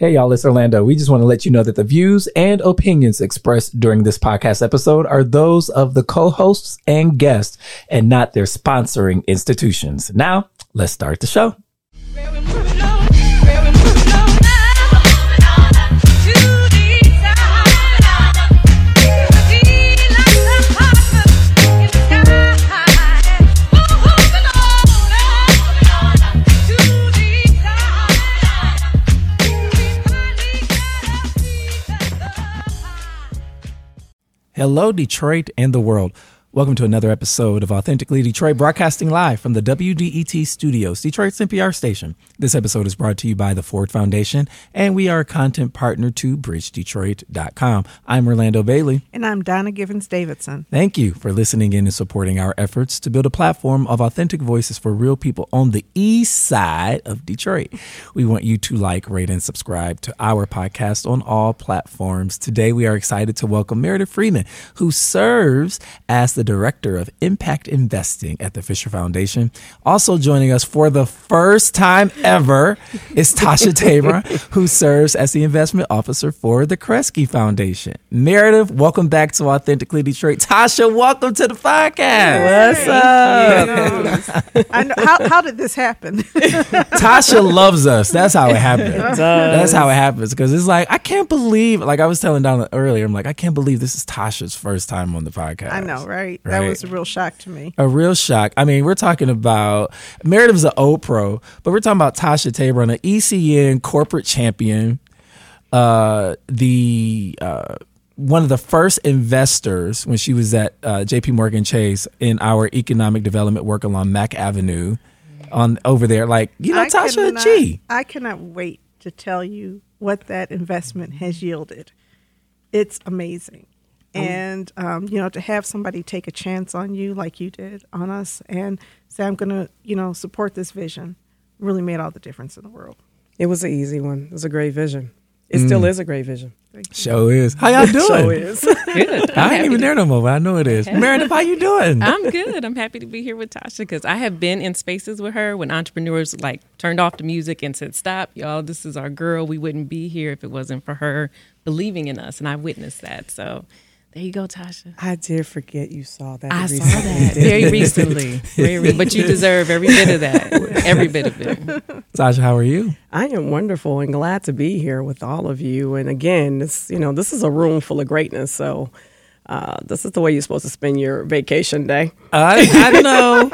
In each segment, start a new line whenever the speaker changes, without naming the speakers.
Hey, y'all, it's Orlando. We just want to let you know that the views and opinions expressed during this podcast episode are those of the co hosts and guests and not their sponsoring institutions. Now, let's start the show. Hello, Detroit and the world. Welcome to another episode of Authentically Detroit, broadcasting live from the WDET studios, Detroit's NPR station. This episode is brought to you by the Ford Foundation, and we are a content partner to BridgeDetroit.com. I'm Orlando Bailey.
And I'm Donna Givens Davidson.
Thank you for listening in and supporting our efforts to build a platform of authentic voices for real people on the east side of Detroit. We want you to like, rate, and subscribe to our podcast on all platforms. Today, we are excited to welcome Meredith Freeman, who serves as the Director of Impact Investing at the Fisher Foundation. Also joining us for the first time ever is Tasha Tabor, who serves as the Investment Officer for the Kresge Foundation. Meredith, welcome back to Authentically Detroit. Tasha, welcome to the podcast.
What's up? I know, how, how did this happen?
Tasha loves us. That's how it happened. That's how it happens because it's like I can't believe. Like I was telling Donna earlier, I'm like I can't believe this is Tasha's first time on the podcast.
I know, right? That
Right.
was a real shock to me.
A real shock. I mean, we're talking about Meredith's an old pro, but we're talking about Tasha Tabor, an ECN corporate champion, uh, the uh, one of the first investors when she was at uh, J.P. Morgan Chase in our economic development work along Mack Avenue, on over there. Like you know,
I
Tasha
cannot-
G.
I cannot wait to tell you what that investment has yielded. It's amazing. And um, you know, to have somebody take a chance on you like you did on us and say, I'm gonna, you know, support this vision really made all the difference in the world.
It was an easy one. It was a great vision. It still is a great vision.
Show is how y'all doing?
So is.
Good.
I ain't even there no more, but I know it is. Meredith, how you doing?
I'm good. I'm happy to be here with Tasha because I have been in spaces with her when entrepreneurs like turned off the music and said, "Stop, y'all! This is our girl. We wouldn't be here if it wasn't for her believing in us." And I witnessed that. So there you go, Tasha.
I did forget you saw that.
I saw that very recently. Very but you deserve every bit of that. Every bit of it.
Tasha, how are you?
I am wonderful and glad to be here with all of you. And again, this you know this is a room full of greatness. So uh, this is the way you're supposed to spend your vacation day.
I, I know.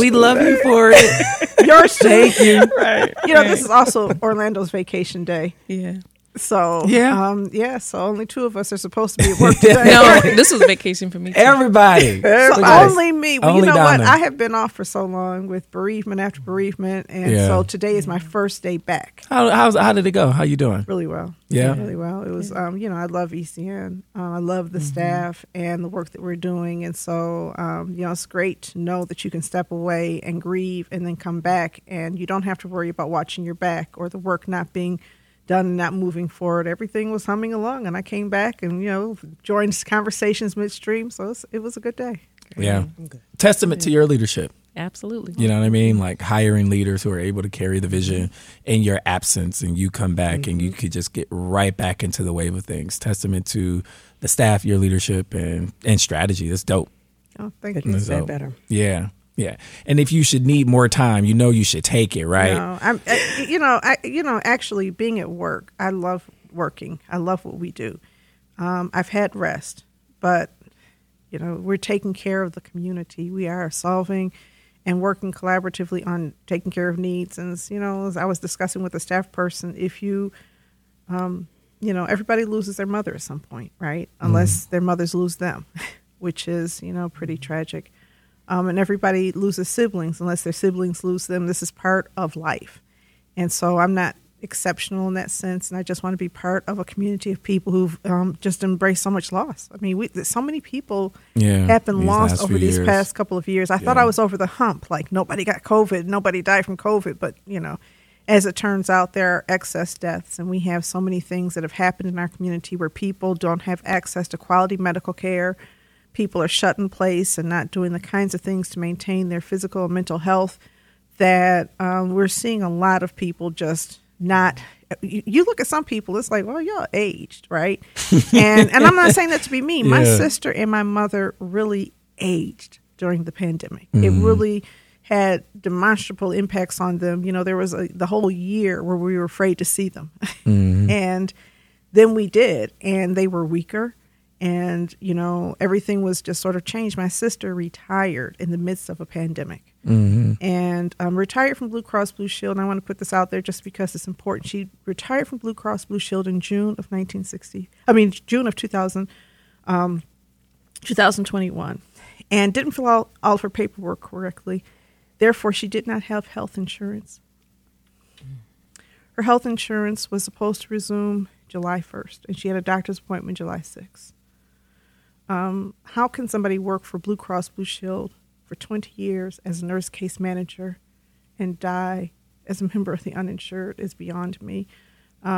We love
day.
you for it.
Yours too.
Thank you.
Right.
You know, this is also Orlando's vacation day.
Yeah.
So
Yeah.
um, yeah. So only two of us are supposed to be at work today.
No, this was vacation for me. Too.
Everybody.
So
Look
only me. Well,
Only
you know
Donna.
what? I have been off for so long with bereavement after bereavement, and
Yeah.
so today is my first day back.
How, how's, how did it go? How you doing?
Really well.
Yeah.
really well. It was, um, you know, I love ECN. Um, I love the
Mm-hmm.
staff and the work that we're doing, and so, um, you know, it's great to know that you can step away and grieve, and then come back, and you don't have to worry about watching your back or the work not being done and not moving forward. Everything was humming along, and I came back and you know joined conversations midstream, so it was, it was a good day.
Yeah. Testament to your leadership.
Absolutely.
You know what I mean? Like hiring leaders who are able to carry the vision mm-hmm. in your absence and you come back and you mm-hmm. could just get right back into the wave of things. Testament to the staff, your leadership and, and strategy. That's dope.
Oh, thank
Couldn't
you.
have
So,
said better.
Yeah. Yeah. And if you should need more time, you know you should take it, right?
No, I'm, I, you know, I, you know, actually being at work, I love working. I love what we do. Um, I've had rest, but you know, we're taking care of the community. We are solving and working collaboratively on taking care of needs. And you know, as I was discussing with a staff person, if you, um, you know, everybody loses their mother at some point, right? Unless their mothers lose them, which is you know pretty tragic. Um, and everybody loses siblings unless their siblings lose them. This is part of life. And so I'm not exceptional in that sense. And I just want to be part of a community of people who've um, just embraced so much loss. I mean, we, so many people
Yeah,
have been lost over these
years.
past couple of years. I thought I was over the hump. Like nobody got COVID, nobody died from COVID. But, you know, as it turns out, there are excess deaths. And we have so many things that have happened in our community where people don't have access to quality medical care people are shut in place and not doing the kinds of things to maintain their physical and mental health that um, we're seeing a lot of people just not. You you look at some people, it's like, well, you're aged, right? and and I'm not saying that to be mean. My sister and my mother really aged during the pandemic. It really had demonstrable impacts on them. You know, there was a, the whole year where we were afraid to see them, and then we did, and they were weaker. And you know everything was just sort of changed. My sister retired in the midst of a pandemic, and um, retired from Blue Cross Blue Shield. And I want to put this out there just because it's important. She retired from Blue Cross Blue Shield in June of 1960. I mean June of 2000, um, 2021, and didn't fill out all of her paperwork correctly. Therefore, she did not have health insurance. Her health insurance was supposed to resume July 1st, and she had a doctor's appointment July 6th. Um, how can somebody work for Blue Cross Blue Shield for 20 years as a nurse case manager and die as a member of the uninsured is beyond me.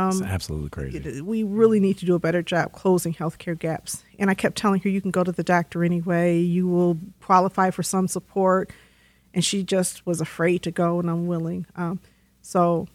it's absolutely crazy.
We really need to do a better job closing healthcare gaps. And I kept telling her, you can go to the doctor anyway, you will qualify for some support. And she just was afraid to go and unwilling. Um, so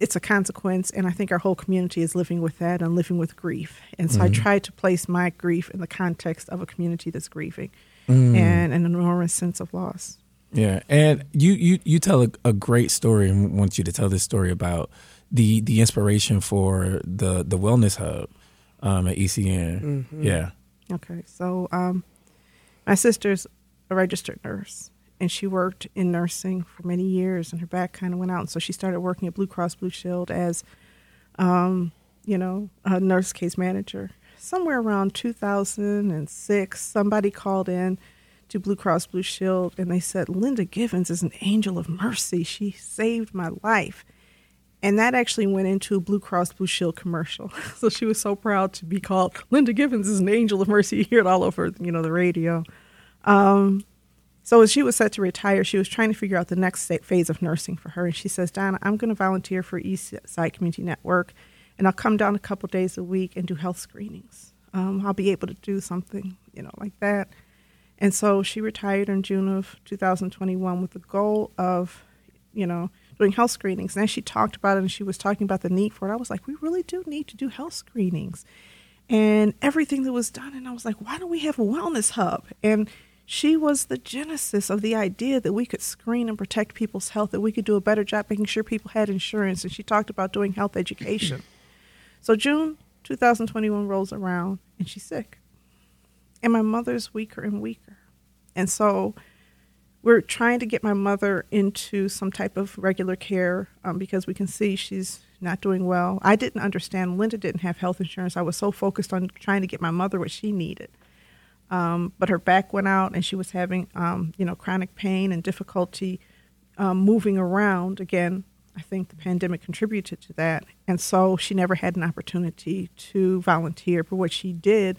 it's a consequence. And I think our whole community is living with that and living with grief. And so I try to place my grief in the context of a community that's grieving and an enormous sense of loss.
Yeah, and you you you tell a, a great story, and want you to tell this story about the the inspiration for the the wellness hub um, at ECN. Yeah,
Okay, so um, my sister's a registered nurse, and she worked in nursing for many years, and her back kind of went out, and so she started working at Blue Cross Blue Shield as, um, you know, a nurse case manager. Somewhere around 2006, somebody called in to Blue Cross Blue Shield, and they said Linda Givens is an angel of mercy. She saved my life. And that actually went into a Blue Cross Blue Shield commercial. So she was so proud to be called Linda Givens is an angel of mercy. You hear it all over, you know, the radio. Um, so as she was set to retire, she was trying to figure out the next phase of nursing for her. And she says, Donna, I'm going to volunteer for East Side Community Network, and I'll come down a couple days a week and do health screenings. Um, I'll be able to do something, you know, like that. And so she retired in June of 2021 with the goal of, you know, doing health screenings. And as she talked about it and she was talking about the need for it, I was like, we really do need to do health screenings and everything that was done. And I was like, why don't we have a wellness hub? And she was the genesis of the idea that we could screen and protect people's health, that we could do a better job making sure people had insurance. And she talked about doing health education. so June 2021 rolls around and she's sick. And my mother's weaker and weaker. And so we're trying to get my mother into some type of regular care um, because we can see she's not doing well. I didn't understand. Linda didn't have health insurance. I was so focused on trying to get my mother what she needed. Um, but her back went out, and she was having, um, you know, chronic pain and difficulty um, moving around. Again, I think the pandemic contributed to that, and so she never had an opportunity to volunteer. But what she did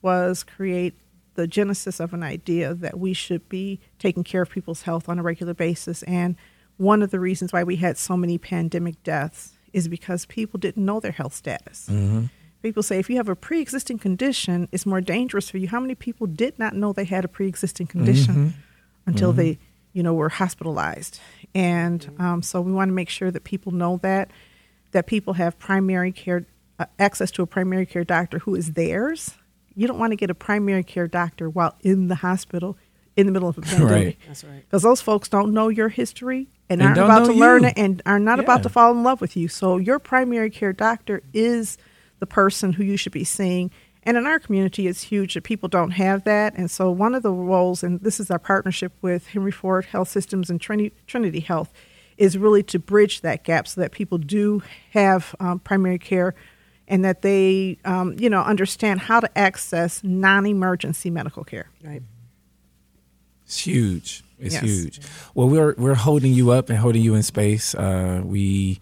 was create the genesis of an idea that we should be taking care of people's health on a regular basis. And one of the reasons why we had so many pandemic deaths is because people didn't know their health status. People say if you have a pre existing condition, it's more dangerous for you. How many people did not know they had a pre existing condition until they, you know, were hospitalized? And um, so we want to make sure that people know that, that people have primary care, uh, access to a primary care doctor who is theirs. You don't want to get a primary care doctor while in the hospital in the middle of a pandemic.
Right.
That's right.
Because those folks don't know your history and,
And
aren't about
know
to learn it and are not
Yeah.
about to fall in love with you. So your primary care doctor is the person who you should be seeing. And in our community, it's huge that people don't have that. And so one of the roles, and this is our partnership with Henry Ford Health Systems and Trinity, Trinity Health, is really to bridge that gap so that people do have um, primary care and that they, um, you know, understand how to access non-emergency medical care.
Right.
It's huge. It's
Yes.
huge. Well, we're we're holding you up and holding you in space. Uh, we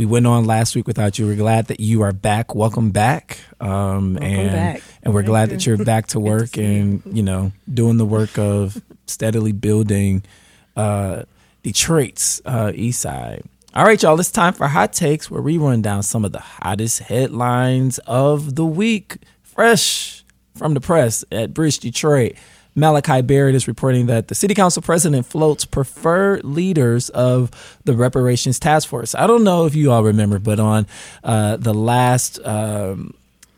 we went on last week without you. We're glad that you are back. Welcome back. Um, and
back.
and we're
Thank
glad
you.
that you're back to work and you know doing the work of steadily building uh, Detroit's uh, East Side. All right, y'all. It's time for hot takes, where we run down some of the hottest headlines of the week, fresh from the press at Bridge Detroit. Malachi Barrett is reporting that the city council president floats preferred leaders of the reparations task force. I don't know if you all remember, but on uh, the last um,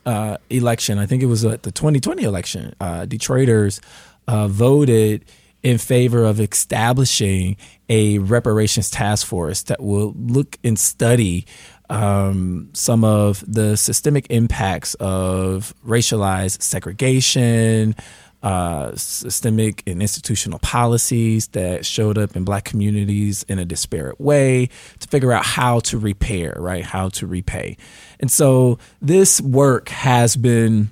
uh, election, I think it was at the 2020 election, uh, Detroiters uh, voted in favor of establishing a reparations task force that will look and study um, some of the systemic impacts of racialized segregation, uh, systemic and institutional policies that showed up in black communities in a disparate way to figure out how to repair, right? How to repay. And so this work has been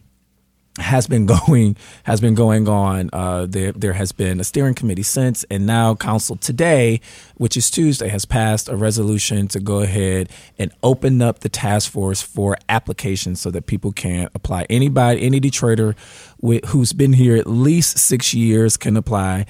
has been going has been going on. Uh, there there has been a steering committee since, and now council today, which is Tuesday, has passed a resolution to go ahead and open up the task force for applications so that people can apply. Anybody, any Detroiter with, who's been here at least six years can apply.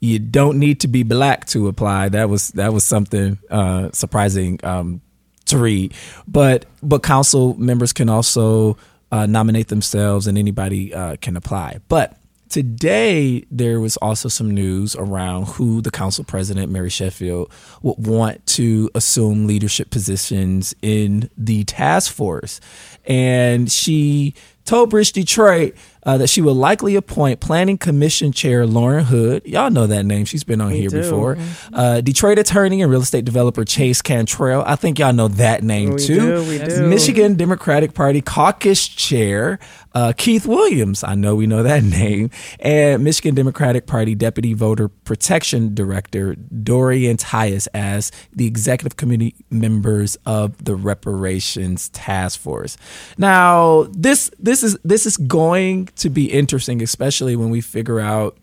You don't need to be black to apply. That was that was something uh, surprising um, to read, but but council members can also uh, nominate themselves and anybody uh, can apply. But today, there was also some news around who the council president, Mary Sheffield, would want to assume leadership positions in the task force. And she told Bridge Detroit uh, that she will likely appoint Planning Commission Chair Lauren Hood. Y'all know that name; she's been on
We
here
do.
before. Uh, Detroit attorney and real estate developer Chase Cantrell. I think y'all know that name
We
too.
do, we do.
Michigan Democratic Party Caucus Chair uh, Keith Williams. I know we know that name, and Michigan Democratic Party Deputy Voter Protection Director Dorian Tyus as the executive committee members of the Reparations Task Force. Now, this this is this is going to be interesting, especially when we figure out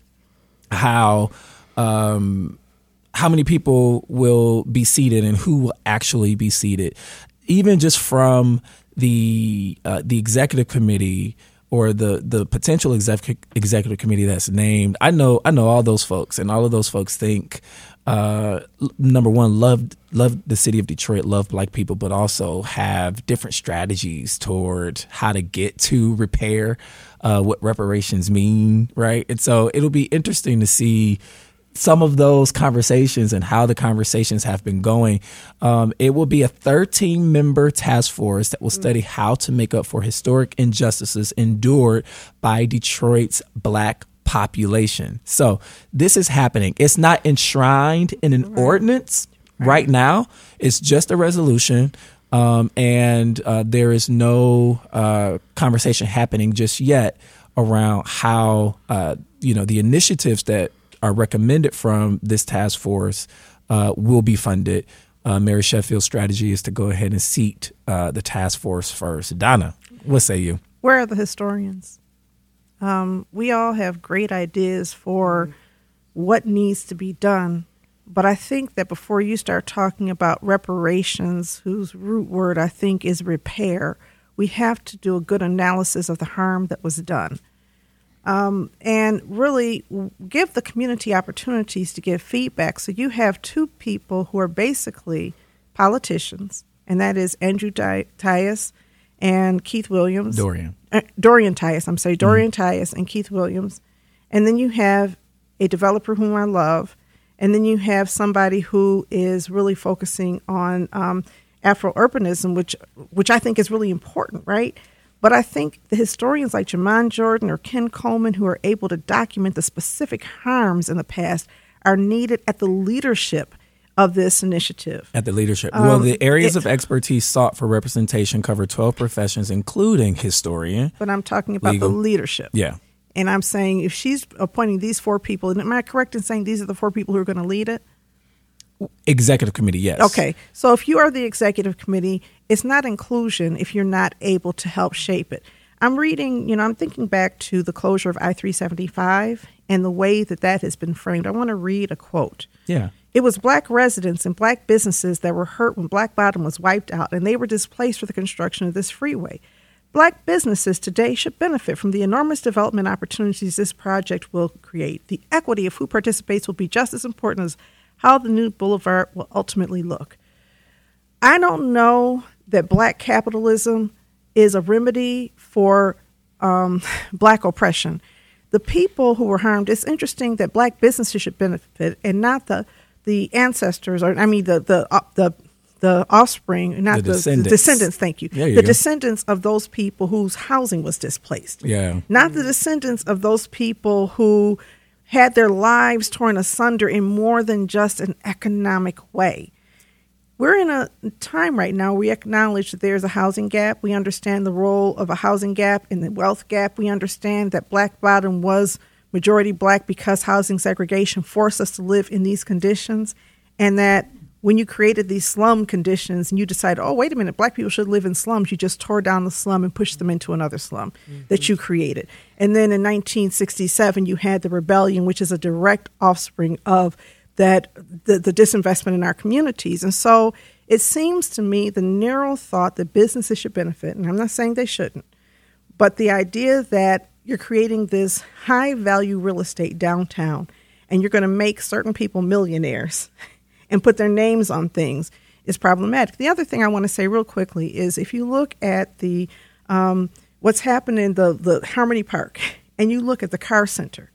how um, how many people will be seated and who will actually be seated, even just from the uh, the executive committee or the the potential executive executive committee that's named. I know I know all those folks, and all of those folks think uh, number one love love the city of Detroit, love black people, but also have different strategies toward how to get to repair uh, what reparations mean, right? And so it'll be interesting to see some of those conversations and how the conversations have been going. Um, it will be a 13 member task force that will study how to make up for historic injustices endured by Detroit's black population. So this is happening. It's not enshrined in an ordinance right now. It's just a resolution. Um, and uh, there is no uh, conversation happening just yet around how uh, you know the initiatives that are recommended from this task force uh, will be funded. Uh, Mary Sheffield's strategy is to go ahead and seat uh, the task force first. Donna, what say you?
Where are the historians? Um, we all have great ideas for what needs to be done, but I think that before you start talking about reparations, whose root word I think is repair, we have to do a good analysis of the harm that was done. Um, and really give the community opportunities to give feedback. So you have two people who are basically politicians, and that is Andrew Ty- Tyus and Keith Williams.
Dorian.
Uh, Dorian Tyus, I'm sorry, Dorian Tyus and Keith Williams. And then you have a developer whom I love. And then you have somebody who is really focusing on um, Afro urbanism, which which I think is really important, right? But I think the historians like Jamon Jordan or Ken Coleman, who are able to document the specific harms in the past, are needed at the leadership of this initiative.
At the leadership. well,
Um,
the areas
it-
of expertise sought for representation cover 12 professions, including historian.
But I'm talking about
Legal.
the leadership.
Yeah.
And I'm saying if she's appointing these four people, and am I correct in saying these are the four people who are going to lead it?
Executive committee, yes.
Okay. So if you are the executive committee, it's not inclusion if you're not able to help shape it. I'm reading, you know, I'm thinking back to the closure of I 375 and the way that that has been framed. I want to read a quote.
Yeah.
It was black residents and black businesses that were hurt when Black Bottom was wiped out and they were displaced for the construction of this freeway. Black businesses today should benefit from the enormous development opportunities this project will create. The equity of who participates will be just as important as how the new boulevard will ultimately look. I don't know that black capitalism is a remedy for um, black oppression. the people who were harmed. It's interesting that black businesses should benefit and not the the ancestors, or I mean the the uh, the the offspring, not
The
the, the
descendants.
descendants. Thank you.
You
the
go.
descendants of those people whose housing was displaced
Yeah.
not the descendants of those people who had their lives torn asunder in more than just an economic way. We're in a time right now we acknowledge that there's a housing gap. We understand the role of a housing gap and the wealth gap. We understand that Black Bottom was majority black because housing segregation forced us to live in these conditions, and that when you created these slum conditions and you decided, oh, wait a minute, black people should live in slums, you just tore down the slum and pushed them into another slum mm-hmm. that you created. And then in 1967, you had the rebellion, which is a direct offspring of that the, the disinvestment in our communities. And so it seems to me the narrow thought that businesses should benefit, and I'm not saying they shouldn't, but the idea that you're creating this high value real estate downtown and you're going to make certain people millionaires and put their names on things is problematic. The other thing I want to say real quickly is if you look at the um, what's happening in the, the Harmonie Park and you look at the Carr Center,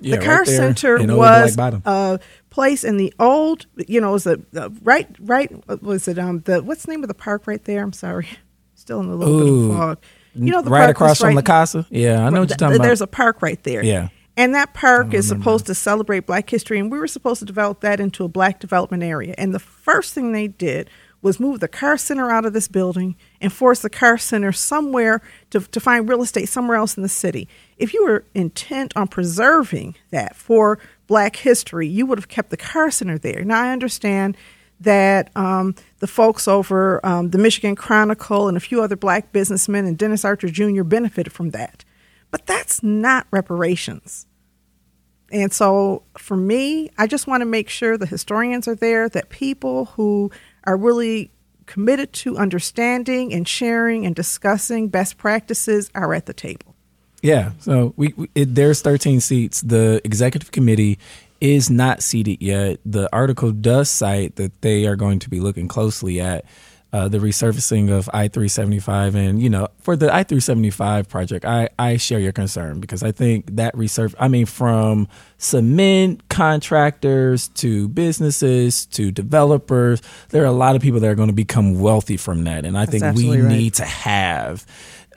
Yeah,
the car
right
center was a place in the old, you know, was a, a right, right, was it um the what's the name of the park right there? I'm sorry, still in a little
Ooh.
bit of fog. You know, the
right across from
right-
La Casa. Yeah, I know what you're talking about.
There's a park right there.
Yeah.
And that park is supposed to celebrate black history, and we were supposed to develop that into a black development area. And the first thing they did was move the Carr Center out of this building and force the Carr Center somewhere to, to find real estate somewhere else in the city. If you were intent on preserving that for black history, you would have kept the Carr Center there. Now, I understand that um, the folks over um, the Michigan Chronicle and a few other black businessmen and Dennis Archer Jr. benefited from that. But that's not reparations. And so for me, I just want to make sure the historians are there, that people who are really committed to understanding and sharing and discussing best practices are at the table.
Yeah. So we, we it, there's 13 seats. The executive committee is not seated yet. The article does cite that they are going to be looking closely at uh, the resurfacing of I-375, and you know, for the I-375 project, I I share your concern because I think that resurf. I mean, from cement contractors to businesses to developers, there are a lot of people that are going to become wealthy from that, and I think we
right.
need to have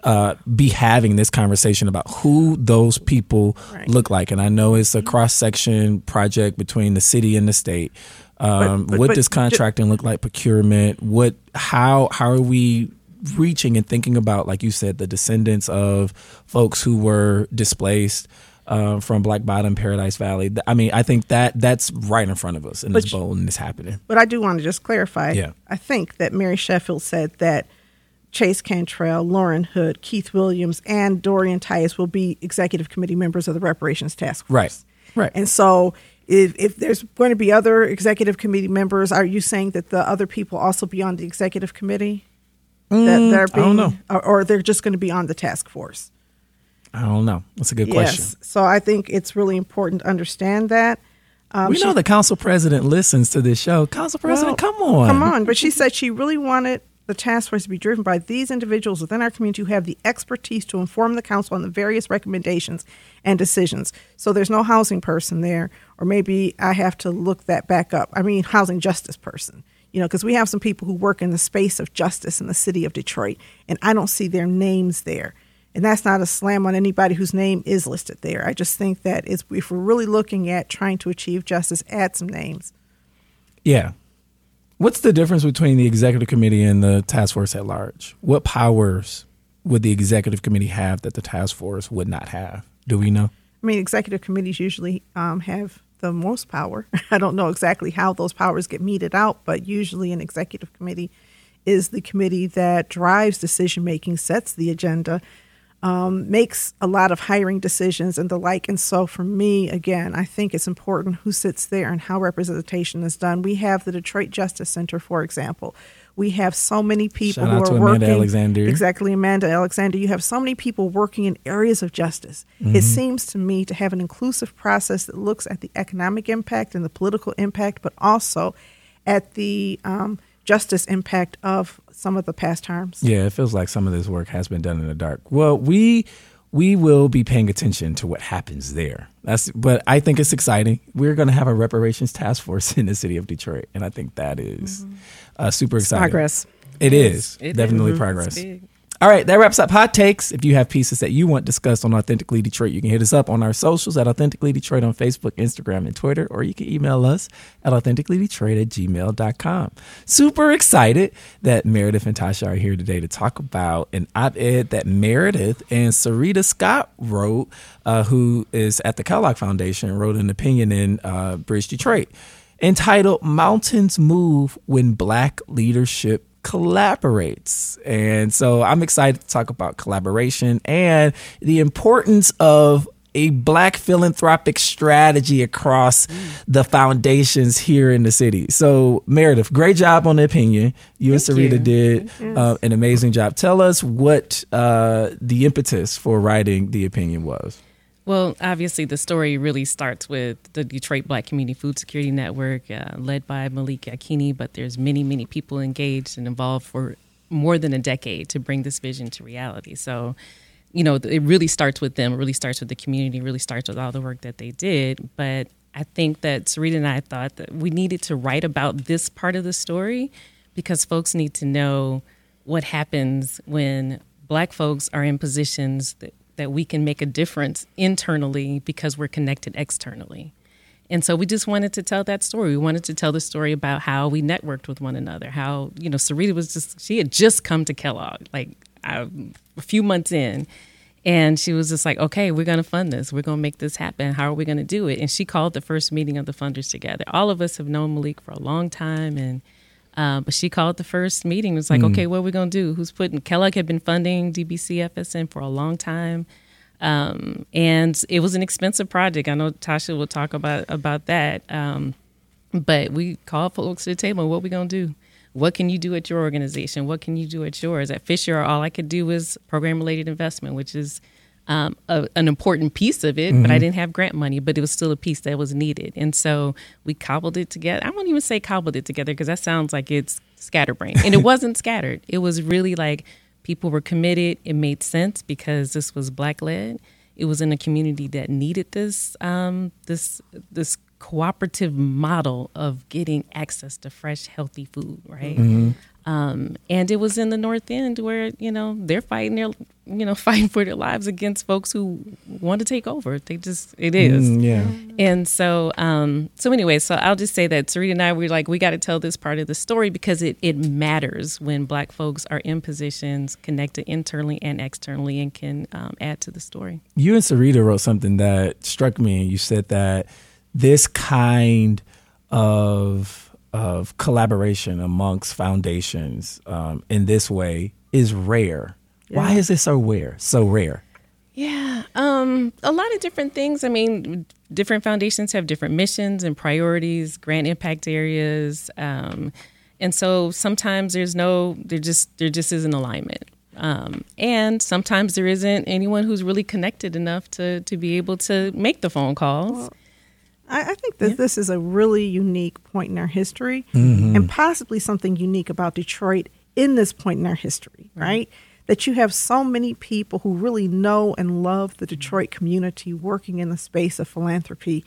uh, be having this conversation about who those people
Right.
look like. And I know it's a cross section project between the city and the state. Um,
But- but-
what
but
does contracting look like? Procurement. What? How? How are we reaching and thinking about, like you said, the descendants of folks who were displaced? Uh, from Black Bottom, Paradise Valley. I mean, I think that that's right in front of us, and
But
it's bold and it's happening.
But I do want to just clarify.
Yeah.
I think that Mary Sheffield said that Chase Cantrell, Lauren Hood, Keith Williams, and Dorian Tyus will be executive committee members of the reparations task force.
Right. Right.
And so, if, if there's going to be other executive committee members, are you saying that the other people also be on the executive committee? that they're
Mm, I don't know.
Or, or they're just going to be on the task force?
I don't know. That's a good question.
Yes. So I think it's really important to understand that. Um,
we know
she-
the council president listens to this show. Council president,
Well,
come on,
Come on. But she said she really wanted the task force to be driven by these individuals within our community who have the expertise to inform the council on the various recommendations and decisions. So there's no housing person there, or maybe I have to look that back up. I mean, housing justice person. You know, because we have some people who work in the space of justice in the city of Detroit, and I don't see their names there. And that's not a slam on anybody whose name is listed there. I just think that it's, if we're really looking at trying to achieve justice, add some names.
Yeah. What's the difference between the executive committee and the task force at large? What powers would the executive committee have that the task force would not have? Do we know?
I mean, executive committees usually um, have the most power. I don't know exactly how those powers get meted out, but usually an executive committee is the committee that drives decision making, sets the agenda, um, makes a lot of hiring decisions and the like. And so, for me, again, I think it's important who sits there and how representation is done. We have the Detroit Justice Center, for example. We have so many people
Shout
who
out
are
to Amanda
working.
Alexander.
Exactly, Amanda Alexander. You have so many people working in areas of justice.
Mm-hmm.
It seems to me to have an inclusive process that looks at the economic impact and the political impact, but also at the um, justice impact of some of the past harms.
Yeah, it feels like some of this work has been done in the dark. Well, we we will be paying attention to what happens there. That's, but I think it's exciting. We're going to have a reparations task force in the city of Detroit, and I think that is, uh, super exciting.
Progress.
It is
It
definitely
is.
progress. All right, that wraps up hot takes. If you have pieces that you want discussed on Authentically Detroit, you can hit us up on our socials at Authentically Detroit on Facebook, Instagram, and Twitter, or you can email us at authenticallydetroit at gmail.com. Super excited that Meredith and Tasha are here today to talk about an op ed that Meredith and Sarita Scott wrote, uh, who is at the Kellogg Foundation, wrote an opinion in uh, Bridge Detroit entitled Mountains Move When Black Leadership collaborates. And so I'm excited to talk about collaboration and the importance of a black philanthropic strategy across the foundations here in the city. So, Meredith, great job on the opinion. You and
Thank
Sarita
you.
did uh, an amazing job. Tell us what uh, the impetus for writing the opinion was.
Well, obviously, the story really starts with the Detroit Black Community Food Security Network, uh, led by Malik Yakini. But there's many, many people engaged and involved for more than a decade to bring this vision to reality. So, you know, it really starts with them. It really starts with the community. It really starts with all the work that they did. But I think that Sarita and I thought that we needed to write about this part of the story because folks need to know what happens when black folks are in positions that, that we can make a difference internally because we're connected externally. And so we just wanted to tell that story. We wanted to tell the story about how we networked with one another. How, you know, Sarita was just, she had just come to Kellogg, like uh, a few months in. And she was just like, okay, we're going to fund this. We're going to make this happen. How are we going to do it? And she called the first meeting of the funders together. All of us have known Malik for a long time. And, uh, but she called the first meeting. It was like, okay, what are we going to do? Who's putting, Kellogg had been funding DBC FSN for a long time. Um, and it was an expensive project. I know Tasha will talk about, about that. Um, but we called folks to the table. What are we going to do? What can you do at your organization? What can you do at yours? At Fisher, all I could do was program related investment, which is um, a, an important piece of it, but I didn't have grant money, but it was still a piece that was needed. And so we cobbled it together. I won't even say cobbled it together because that sounds like it's scatterbrained. And it wasn't scattered. It was really like people were committed. It made sense because this was black led. It was in a community that needed this um, this this cooperative model of getting access to fresh, healthy food, right? Um, and it was in the North End where you know they're fighting their you know fighting for their lives against folks who want to take over. They just it is.
Mm, yeah.
And so, um, so anyway, so I'll just say that Sarita and I were like, we got to tell this part of the story because it, it matters when Black folks are in positions connected internally and externally and can um, add to the story.
you and Sarita wrote something that struck me. You said that this kind of of collaboration amongst foundations um, in this way is rare. Why is it so rare? So rare.
Yeah, um, a lot of different things. I mean, different foundations have different missions and priorities, grant impact areas, um, and so sometimes there's no, there just there just isn't alignment, um, and sometimes there isn't anyone who's really connected enough to to be able to make the phone calls.
I, I think that this is a really unique point in our history mm-hmm. and possibly something unique about Detroit in this point in our history, right? That you have so many people who really know and love the mm-hmm. Detroit community working in the space of philanthropy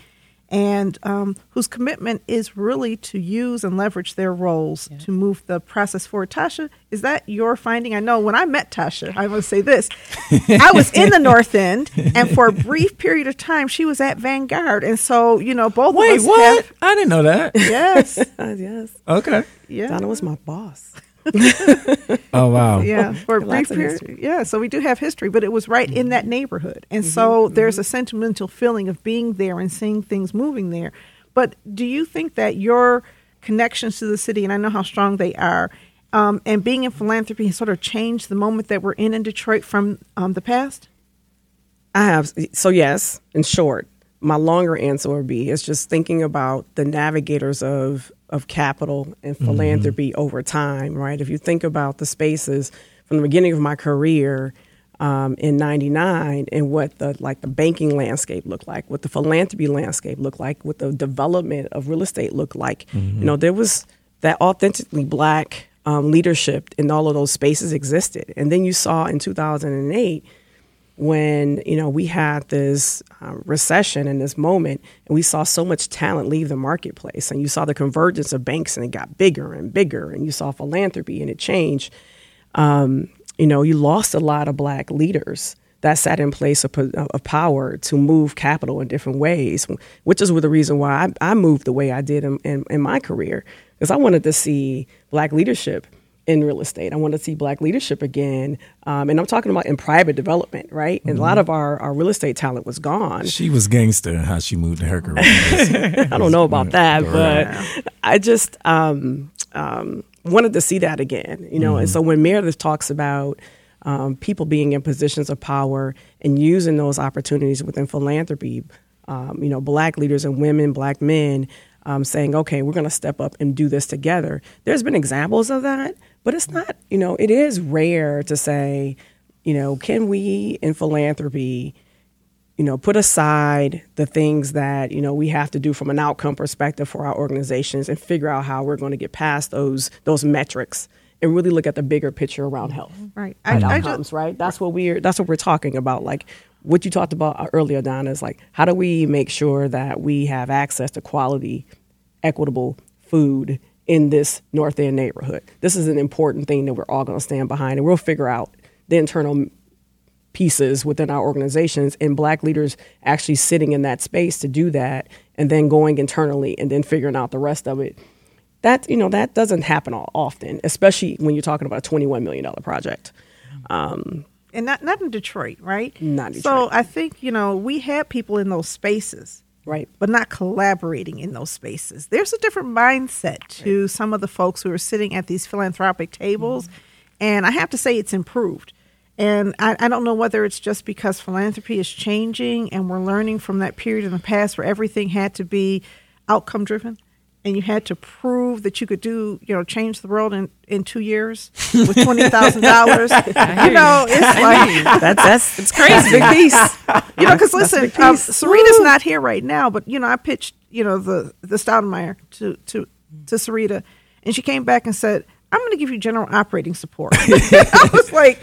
and um, whose commitment is really to use and leverage their roles to move the process forward. Tasha, is that your finding? I know when I met Tasha, I will say this I was in the North End, and for a brief period of time, she was at Vanguard. And so, you know, both
Wait,
of us Wait,
what?
have.
I didn't know that.
Yes.
Yes.
Okay.
Yeah.
Donna was my boss.
Oh wow.
yeah, for a brief period. Yeah, so we do have history, but it was right in that neighborhood, and so there's a sentimental feeling of being there and seeing things moving there. But do you think that your connections to the city, and I know how strong they are, um, and being in philanthropy has sort of changed the moment that we're in in Detroit from um, the past?
I have. So, yes, in short, my longer answer would be it's just thinking about the navigators of, of capital and philanthropy over time, right? If you think about the spaces from the beginning of my career um, in 99 and what the like the banking landscape looked like, what the philanthropy landscape looked like, what the development of real estate looked like, you know, there was that authentically black um, leadership in all of those spaces existed. And then you saw in 2008 when you know we had this um, recession in this moment and we saw so much talent leave the marketplace and you saw the convergence of banks and it got bigger and bigger and you saw philanthropy and it changed um, you know you lost a lot of black leaders that sat in place of, of power to move capital in different ways which is the reason why i, I moved the way i did in, in, in my career because i wanted to see black leadership in real estate. I want to see black leadership again. Um, and I'm talking about in private development, right? And mm-hmm. a lot mm-hmm. of our, our real estate talent was gone.
She was gangster how she moved to her career.
I don't know about that, but I just um, um, wanted to see that again, you know? Mm-hmm. And so when Meredith talks about um, people being in positions of power and using those opportunities within philanthropy, um, you know, black leaders and women, black men, um, saying, okay, we're going to step up and do this together. There's been examples of that, but it's not, you know, it is rare to say, you know, can we in philanthropy, you know, put aside the things that, you know, we have to do from an outcome perspective for our organizations and figure out how we're going to get past those those metrics and really look at the bigger picture around health. Mm-hmm.
Right.
I, outcomes, just, right? That's what we're that's what we're talking about. Like what you talked about uh, earlier, Donna, is like how do we make sure that we have access to quality, equitable food in this North End neighborhood. This is an important thing that we're all going to stand behind, and we'll figure out the internal pieces within our organizations and black leaders actually sitting in that space to do that and then going internally and then figuring out the rest of it that you know that doesn't happen all often especially when you're talking about a 21 million dollar project um,
and not not in detroit right
not detroit.
so i think you know we had people in those spaces
right
but not collaborating in those spaces there's a different mindset to right. some of the folks who are sitting at these philanthropic tables mm-hmm. and i have to say it's improved and I, I, don't know whether it's just because philanthropy is changing and we're learning from that period in the past where everything had to be outcome driven and you had to prove that you could do, you know, change the world in, in two years with twenty thousand dollars. you know, it's like
that's that's
it's crazy.
big piece.
You know, because listen, um, Sarita's Woo. not here right now, but you know, I pitched, you know, the the Stoudemire to to to Sarita, and she came back and said, "I'm going to give you general operating support." I was like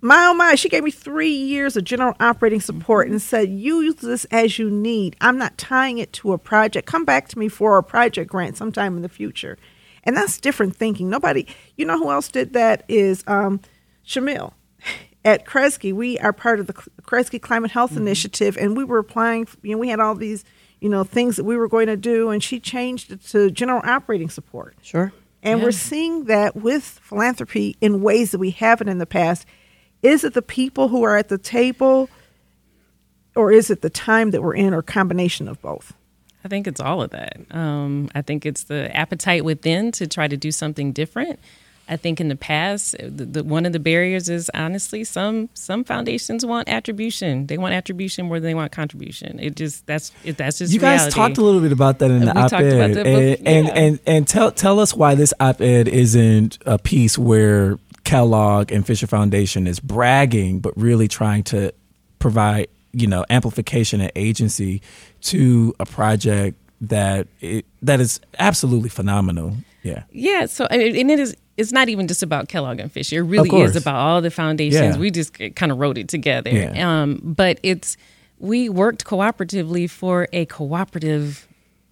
my oh my, she gave me three years of general operating support and said, use this as you need. I'm not tying it to a project. Come back to me for a project grant sometime in the future. And that's different thinking. Nobody, you know who else did that is um, Shamil. At Kresge, we are part of the Kresge Climate Health mm-hmm. Initiative, and we were applying, you know, we had all these, you know, things that we were going to do, and she changed it to general operating support.
Sure.
And yeah. we're seeing that with philanthropy in ways that we haven't in the past is it the people who are at the table or is it the time that we're in or combination of both?
I think it's all of that. Um, I think it's the appetite within to try to do something different. I think in the past, the, the, one of the barriers is honestly some some foundations want attribution. They want attribution more than they want contribution. It just that's it, that's just
you guys
reality.
talked a little bit about that in the op-ed, and, yeah. and, and and tell tell us why this op-ed isn't a piece where Kellogg and Fisher Foundation is bragging, but really trying to provide, you know, amplification and agency to a project that it, that is absolutely phenomenal. Yeah.
Yeah. So, and it is, it's not even just about Kellogg and Fisher. It really is about all the foundations. Yeah. We just kind of wrote it together. Yeah. Um, but it's, we worked cooperatively for a cooperative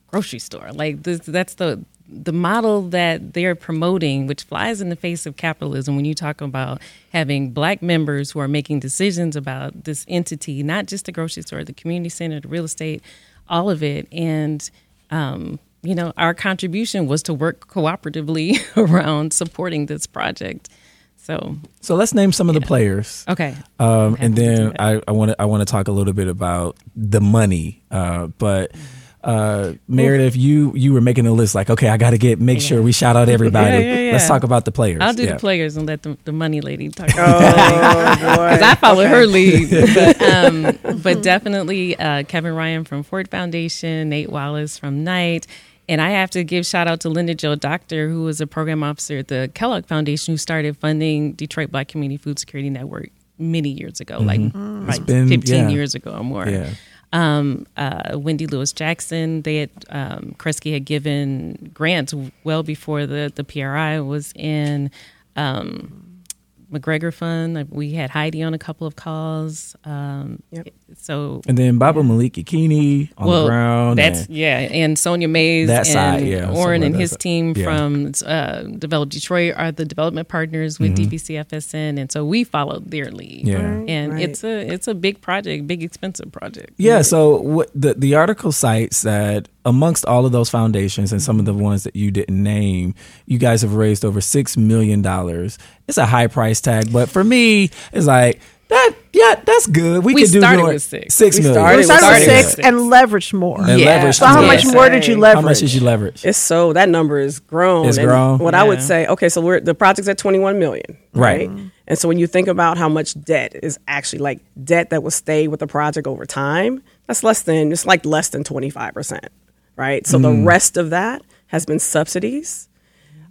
grocery store. Like this, that's the the model that they're promoting, which flies in the face of capitalism, when you talk about having black members who are making decisions about this entity, not just the grocery store, the community center, the real estate, all of it. And, um, you know, our contribution was to work cooperatively around supporting this project. So,
so let's name some of the players.
Okay.
Um, and then I want to I want to talk a little bit about the money. Uh, but mm-hmm uh, Meredith, you you were making a list like, okay, I got to get make sure we shout out everybody. yeah, yeah, yeah. Let's talk about the players.
I'll do the players and let the, the money lady talk. Oh because I follow okay. her lead. But, um, but definitely uh, Kevin Ryan from Ford Foundation, Nate Wallace from Knight. And I have to give shout out to Linda Jo Doctor, who was a program officer at the Kellogg Foundation, who started funding Detroit Black Community Food Security Network many years ago, mm-hmm. like, mm. like been, 15 years ago or more. Um, uh, Wendy Lewis Jackson. They had um, Kresge had given grants well before the the PRI was in. Um, McGregor Fund. We had Heidi on a couple of calls. Um,
Yep.
So
And then Baba Malik Yakini on the ground.
That's
and-
yeah, and Sonya Mays
That
and
side, yeah,
Orrin and his
side.
team
Yeah.
from uh, Develop Detroit are the development partners with DBCFSN, and so we followed their lead.
Yeah.
Right,
and
right.
it's a it's a big project, big expensive project.
Yeah, so what the the article cites that amongst all of those foundations and some of the ones that you didn't name, you guys have raised over six million dollars. It's a high price tag, but for me, it's like that. Yeah, that's good. We,
We
could do
started
more.
with six.
Six
We
million.
started
We
with
started with
started
six
with
and leveraged more.
And
Yeah.
leverage.
So how
Yeah.
much more did you leverage?
How much did you leverage?
It's so that number is grown.
It's
And
grown?
What I would say, okay, so we're the project's at 21 million,
Right.
right? And so when you think about how much debt is actually like debt that will stay with the project over time, that's less than it's like less than 25%, right? So the mm. rest of that has been subsidies.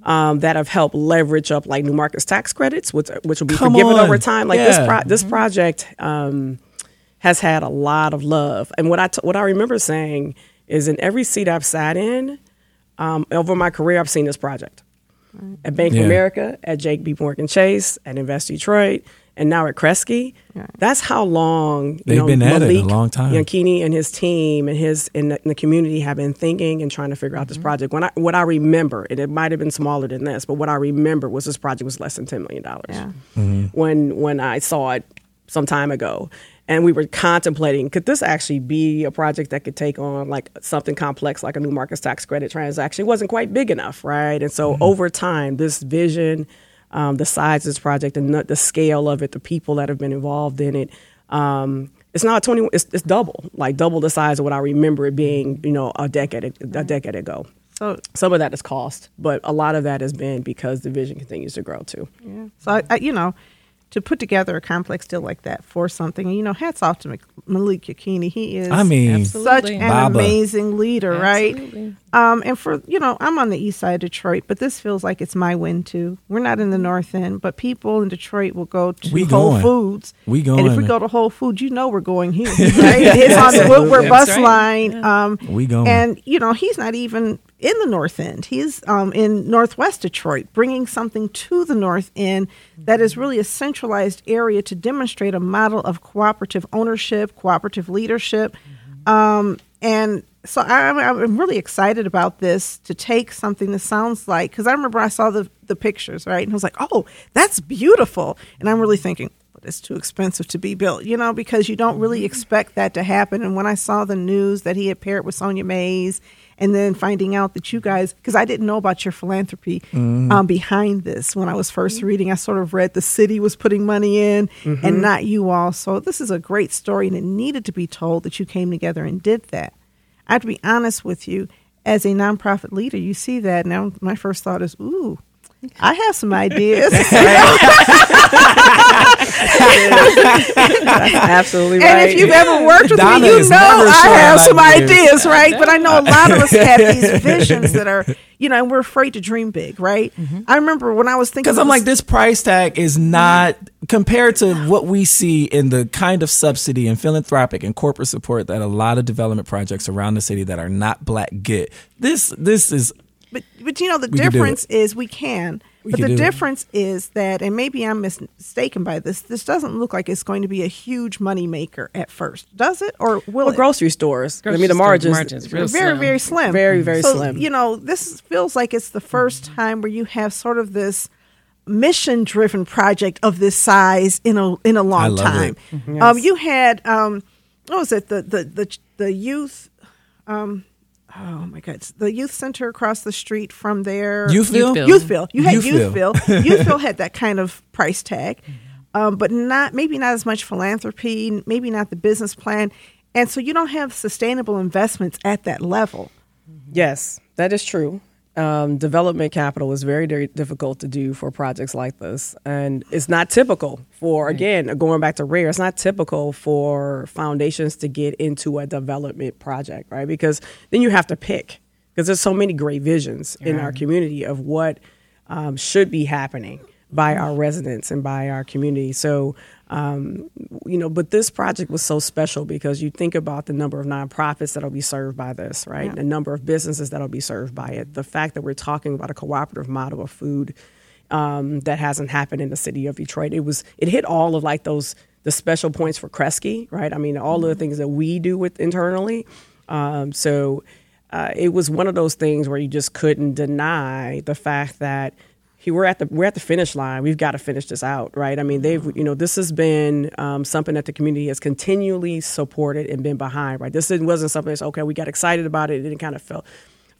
Um, that have helped leverage up like New Markets tax credits, which which will be
Come
forgiven
on.
over time. Like this pro- this project um, has had a lot of love, and what I t- what I remember saying is in every seat I've sat in, um, over my career, I've seen this project at Bank
Yeah.
of America, at JP Morgan Chase, at Invest Detroit, and now at Kresge. That's how long you
They've
know,
been at it a long time.
Yakini and his team and his in the, in the community have been thinking and trying to figure
Mm-hmm.
out this project. When I what I remember, and it might have been smaller than this, but what I remember was this project was less than ten million dollars
Yeah.
Mm-hmm.
when when I saw it some time ago. And we were contemplating could this actually be a project that could take on like something complex like a new markets tax credit transaction? It wasn't quite big enough, right? And so over time, this vision, um, the size of this project, and the, the scale of it, the people that have been involved in it, um, it's not 20, it's, it's double, like double the size of what I remember it being, you know, a decade, a decade ago.
So
Some of that is cost, but a lot of that has been because the vision continues to grow too.
Yeah. So I, I, you know, to put together a complex deal like that for something, and you know, hats off to Malik Yakini. He is
I mean,
such an
Baba.
amazing leader, right? Um, and for you know, I'm on the east side of Detroit, but this feels like it's my win too. We're not in the north end, but people in Detroit will go to
We
Whole
going.
Foods.
We go.
And if we go to Whole Foods, you know we're going here, right? it's on the Woodward bus
right.
line. Um,
We going.
And you know, he's not even in the north end. He's um, in northwest Detroit, bringing something to the north end that is really a centralized area to demonstrate a model of cooperative ownership, cooperative leadership. Um, and so I, I'm- I'm really excited about this to take something that sounds like, because I remember I saw the, the pictures, right? And I was like, oh, that's beautiful. And I'm really thinking, but it's too expensive to be built, you know, because you don't really expect that to happen. And when I saw the news that he had paired with Sonya Mays, and then finding out that you guys, because I didn't know about your philanthropy mm-hmm. um, behind this when I was first mm-hmm. reading, I sort of read the city was putting money in and mm-hmm. not you all. So this is a great story, and it needed to be told that you came together and did that. I have to be honest with you, as a nonprofit leader, you see that. Now, my first thought is, ooh, I have some ideas.
Absolutely right.
And if you've ever worked with
Donna
me, you know I have some
ideas.
ideas, right? But I know a lot of us have these visions that are, you know, and we're afraid to dream big, right? Mm-hmm. I remember when I was thinking,
Because I'm like, this price tag is not compared to what we see in the kind of subsidy and philanthropic and corporate support that a lot of development projects around the city that are not black get. This this is
But but you know the
We
difference is we can.
We
but
can
the difference is that, and maybe I'm mistaken by this. This doesn't look like it's going to be a huge money maker at first, does it? Or will
well,
it?
grocery stores. I mean, the margins,
margins, real
very
slim.
very slim.
Very, very
So,
slim.
You know, this feels like it's the first time where you have sort of this mission driven project of this size in a in a long
love
time.
it.
Um, you had um, what was it the the the the youth. Um, Oh my God! The youth center across the street from there.
Youthville?
Youthville.
Youthville. You had
Youthville.
Youthville. Youthville had that kind of price tag, um, but not maybe not as much philanthropy, maybe not the business plan, and so you don't have sustainable investments at that level.
Yes, that is true. Um, development capital is very, very difficult to do for projects like this. And it's not typical for, again, going back to RARE, it's not typical for foundations to get into a development project, right? Because then you have to pick, because there's so many great visions in our community of what um, should be happening by our residents and by our community. So, um, you know, but this project was so special because you think about the number of nonprofits that'll be served by this, right? The number of businesses that'll be served by it. The fact that we're talking about a cooperative model of food um, that hasn't happened in the city of Detroit. It was it hit all of like those the special points for Kresge, right? I mean, all of the things that we do with internally. Um, so uh, it was one of those things where you just couldn't deny the fact that he, we're at the we're at the finish line. We've got to finish this out, right? I mean, they've you know this has been um, something that the community has continually supported and been behind, right? This wasn't something that's okay. We got excited about it, and it kind of fell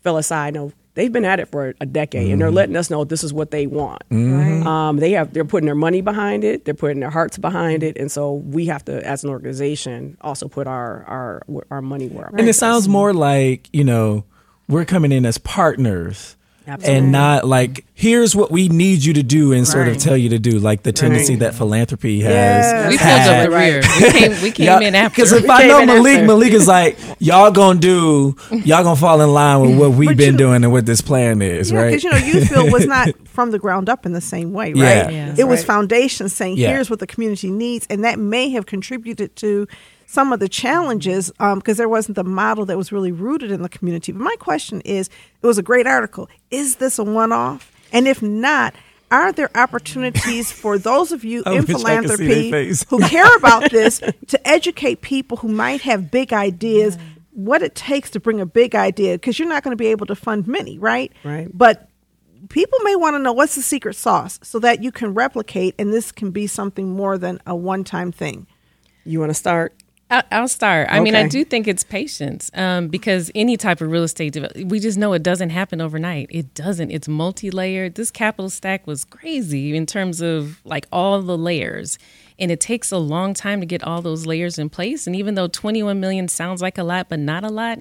fell aside. No, they've been at it for a decade, mm-hmm. and they're letting us know this is what they want. Mm-hmm. Um, they have they're putting their money behind it, they're putting their hearts behind it, and so we have to, as an organization, also put our our our money where.
Our and it sounds more like you know we're coming in as partners Absolutely. and not like here's what we need you to do and sort of tell you to do like the tendency right. that philanthropy has
yeah. we pulled up the rear we came, we came in after
because if
we
I know Malik after. Malik is like y'all gonna do y'all gonna fall in line with what we've but been you, doing and what this plan is
yeah,
right
because you know Youthville was not from the ground up in the same way right yeah. yeah. it was right. foundation saying here's what the community needs and that may have contributed to some of the challenges because um, there wasn't the model that was really rooted in the community. But my question is it was a great article. Is this a one off? And if not, are there opportunities for those of you in philanthropy who care about this to educate people who might have big ideas, what it takes to bring a big idea? Because you're not going to be able to fund many, right?
Right.
But people may want to know what's the secret sauce so that you can replicate and this can be something more than a one time thing.
You want to start?
I'll start. I okay. mean, I do think it's patience um, because any type of real estate, we just know it doesn't happen overnight. It doesn't. It's multi layered. This capital stack was crazy in terms of like all the layers. And it takes a long time to get all those layers in place. And even though 21 million sounds like a lot, but not a lot,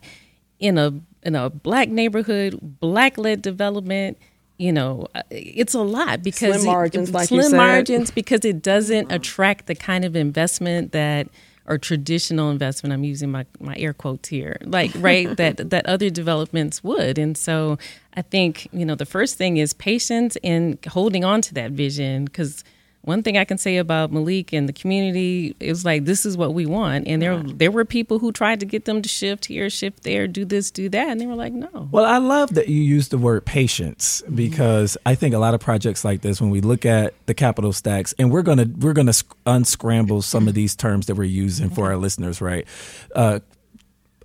in a in a black neighborhood, black led development, you know, uh, it's a lot because
slim margins,
it,
like
slim margins, because it doesn't attract the kind of investment that or traditional investment i'm using my, my air quotes here like right that that other developments would. And so i think you know the first thing is patience and holding on to that vision because one thing I can say about Malik and the community is like this is what we want, and there there were people who tried to get them to shift here, shift there, do this, do that, and they were like, no.
Well, I love that you use the word patience because I think a lot of projects like this, when we look at the capital stacks, and we're gonna we're gonna unscramble some of these terms that we're using for our listeners, right? Uh,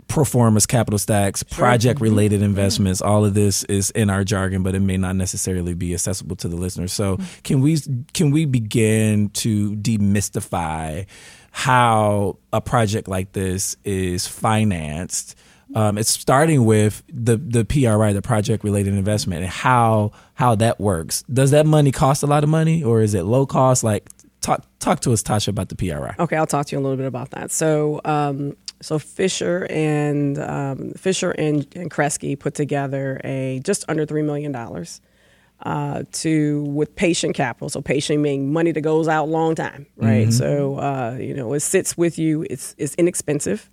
performance capital stacks, project related mm-hmm. investments. All of this is in our jargon, but it may not necessarily be accessible to the listeners. So mm-hmm. can we can we begin to demystify how a project like this is financed? Um, it's starting with the the PRI, the project related investment, and how how that works. Does that money cost a lot of money, or is it low cost? Like talk talk to us, Tasha, about the PRI.
Okay, I'll talk to you a little bit about that. So um, so Fisher and um, Fisher and, and Kresge put together a just under three million dollars uh, to with patient capital. So patient meaning money that goes out long time, right? Mm-hmm. So uh, you know it sits with you. It's it's inexpensive.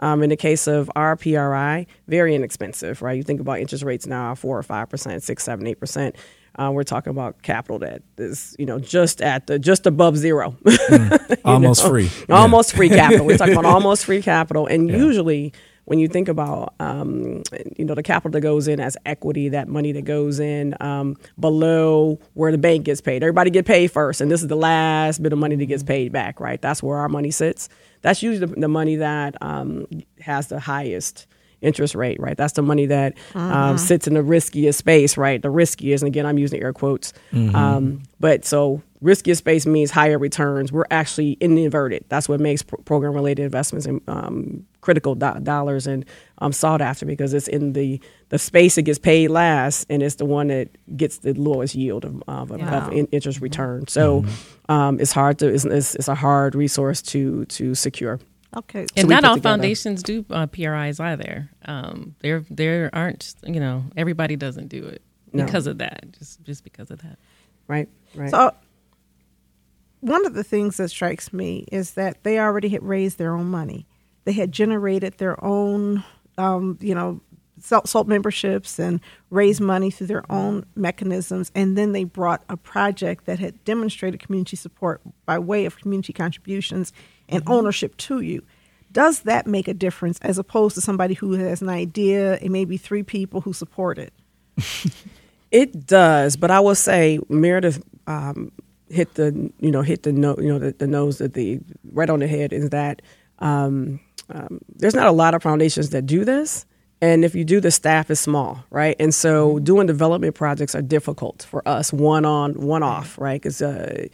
Um, in the case of our PRI, very inexpensive, right? You think about interest rates now, four or five percent, six, seven, eight percent. Uh, we're talking about capital that is, you know, just at the just above zero,
mm, almost know? free,
almost yeah. free capital. We're talking about almost free capital, and yeah. usually when you think about, um, you know, the capital that goes in as equity, that money that goes in um, below where the bank gets paid. Everybody get paid first, and this is the last bit of money that gets paid back, right? That's where our money sits. That's usually the, the money that um, has the highest interest rate, right? That's the money that um, mm-hmm. sits in the riskiest space, right? The riskiest, and again, I'm using air quotes. Mm-hmm. Um, but so riskiest space means higher returns. We're actually in the inverted. That's what makes pro- program related investments and um, critical do- dollars and um, sought after because it's in the the space that gets paid last, and it's the one that gets the lowest yield of, of, yeah. of in- interest return. So mm-hmm. um, it's hard to it's, it's, it's a hard resource to to secure.
Okay,
and so not all together. foundations do uh, PRIs either. Um, there, there aren't. You know, everybody doesn't do it no. because of that. Just, just because of that.
Right. Right.
So, one of the things that strikes me is that they already had raised their own money. They had generated their own, um, you know, SALT memberships and raised money through their own mechanisms. And then they brought a project that had demonstrated community support by way of community contributions and mm-hmm. ownership to you. Does that make a difference as opposed to somebody who has an idea and maybe three people who support it?
It does, but I will say Meredith um, hit the you know hit the no you know the, the nose of the right on the head is that um, um, there's not a lot of foundations that do this. And if you do, the staff is small, right? And so doing development projects are difficult for us, one on, one off, right? Because uh,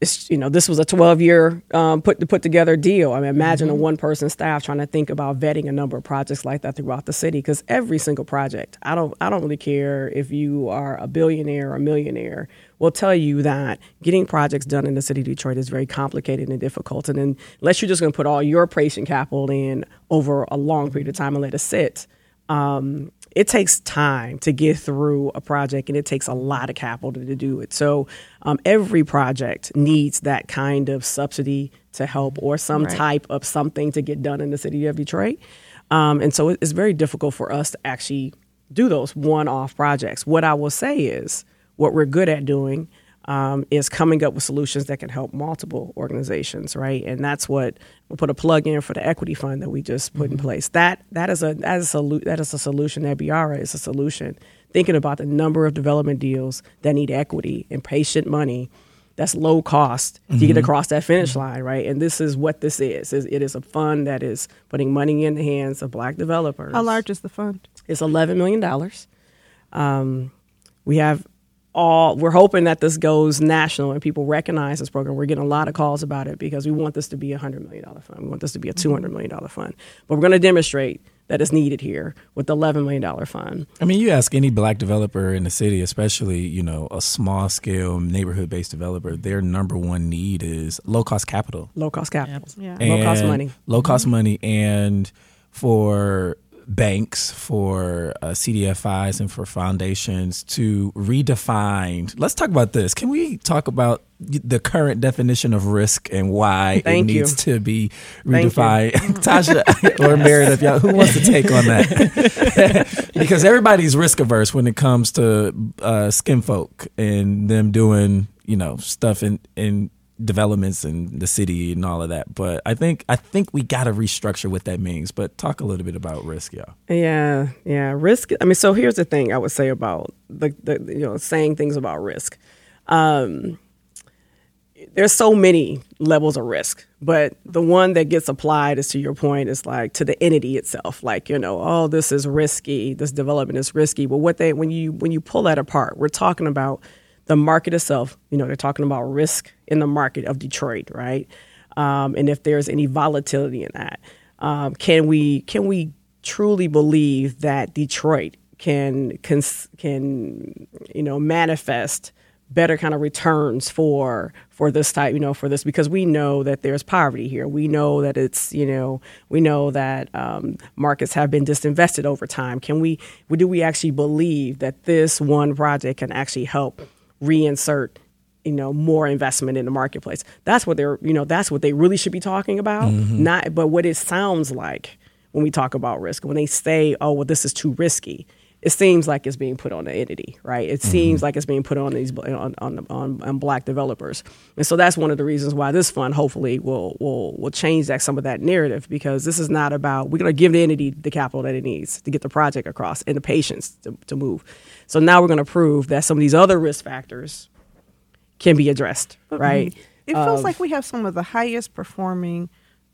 it's, you know, this was a 12 year um, put put together deal. I mean, imagine mm-hmm. a one person staff trying to think about vetting a number of projects like that throughout the city. Because every single project, I don't I don't really care if you are a billionaire or a millionaire, will tell you that getting projects done in the city of Detroit is very complicated and difficult. And then, unless you're just going to put all your patient capital in over a long period of time and let it sit. Um, it takes time to get through a project and it takes a lot of capital to do it. So um, every project needs that kind of subsidy to help or some right. type of something to get done in the city of Detroit. Um, and so it's very difficult for us to actually do those one off projects. What I will say is what we're good at doing um, is coming up with solutions that can help multiple organizations, right? And that's what we'll put a plug in for the equity fund that we just put mm-hmm. in place. That that is a that is a that is a solution. That Biara is a solution. Thinking about the number of development deals that need equity and patient money that's low cost mm-hmm. to get mm-hmm. across that finish mm-hmm. line, right? And this is what this is. It is a fund that is putting money in the hands of black developers.
How large is the fund?
It's $11 million. Um, we have all we're hoping that this goes national and people recognize this program. We're getting a lot of calls about it because we want this to be a hundred million dollar fund. We want this to be a two hundred million dollar fund. But we're going to demonstrate that is needed here with the eleven million dollar fund.
I mean, you ask any black developer in the city, especially you know a small scale neighborhood based developer, their number one need is low cost capital.
Low cost capital. Yeah. Low cost money.
Low cost mm-hmm. money, and for banks, for uh, CDFIs, and for foundations to redefine. Let's talk about this. Can we talk about the current definition of risk and why
Thank
it
you.
needs to be redefined? Tasha or Meredith, y'all, who wants to take on that? because everybody's risk averse when it comes to uh, skin folk and them doing you know stuff in in developments in the city and all of that. But I think I think we got to restructure what that means. But talk a little bit about risk, yeah.
Yeah, yeah, risk. I mean, so here's the thing I would say about the, the you know saying things about risk. Um, there's so many levels of risk, but the one that gets applied is to your point is like to the entity itself. Like you know, oh, this is risky. This development is risky. But what they when you when you pull that apart, we're talking about the market itself, you know, they're talking about risk in the market of Detroit, right? Um, and if there's any volatility in that, um, can we can we truly believe that Detroit can can can you know manifest better kind of returns for for this type you know for this? Because we know that there's poverty here. We know that it's you know we know that um, markets have been disinvested over time. Can we do we actually believe that this one project can actually help reinsert you know more investment in the marketplace. That's what they're you know that's what they really should be talking about. Mm-hmm. not but what it sounds like when we talk about risk when they say oh well this is too risky it seems like it's being put on the entity right? It mm-hmm. seems like it's being put on these on, on, on, on black developers. And so that's one of the reasons why this fund hopefully will will will change that some of that narrative because this is not about we're going to give the entity the capital that it needs to get the project across and the patience to, to move so now we're going to prove that some of these other risk factors can be addressed, mm-hmm. right?
It feels like we have some of the highest performing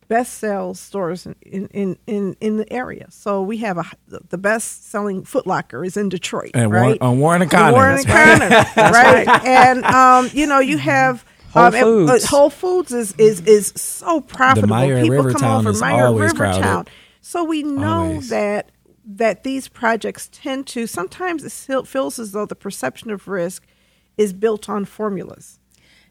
best sales stores in, in, in, in the area. So we have a, the best selling Footlocker is in Detroit,
and
right?
on Warren and Conner,
Warren and Conner, right? right? And um, you know you have.
Whole um, Foods.
Uh, Whole Foods is is is so profitable.
The Meijer
People
Rivertown
come over Meijer
always
Rivertown.
Crowded.
So we know
Always.
that that these projects tend to sometimes it feels as though the perception of risk is built on formulas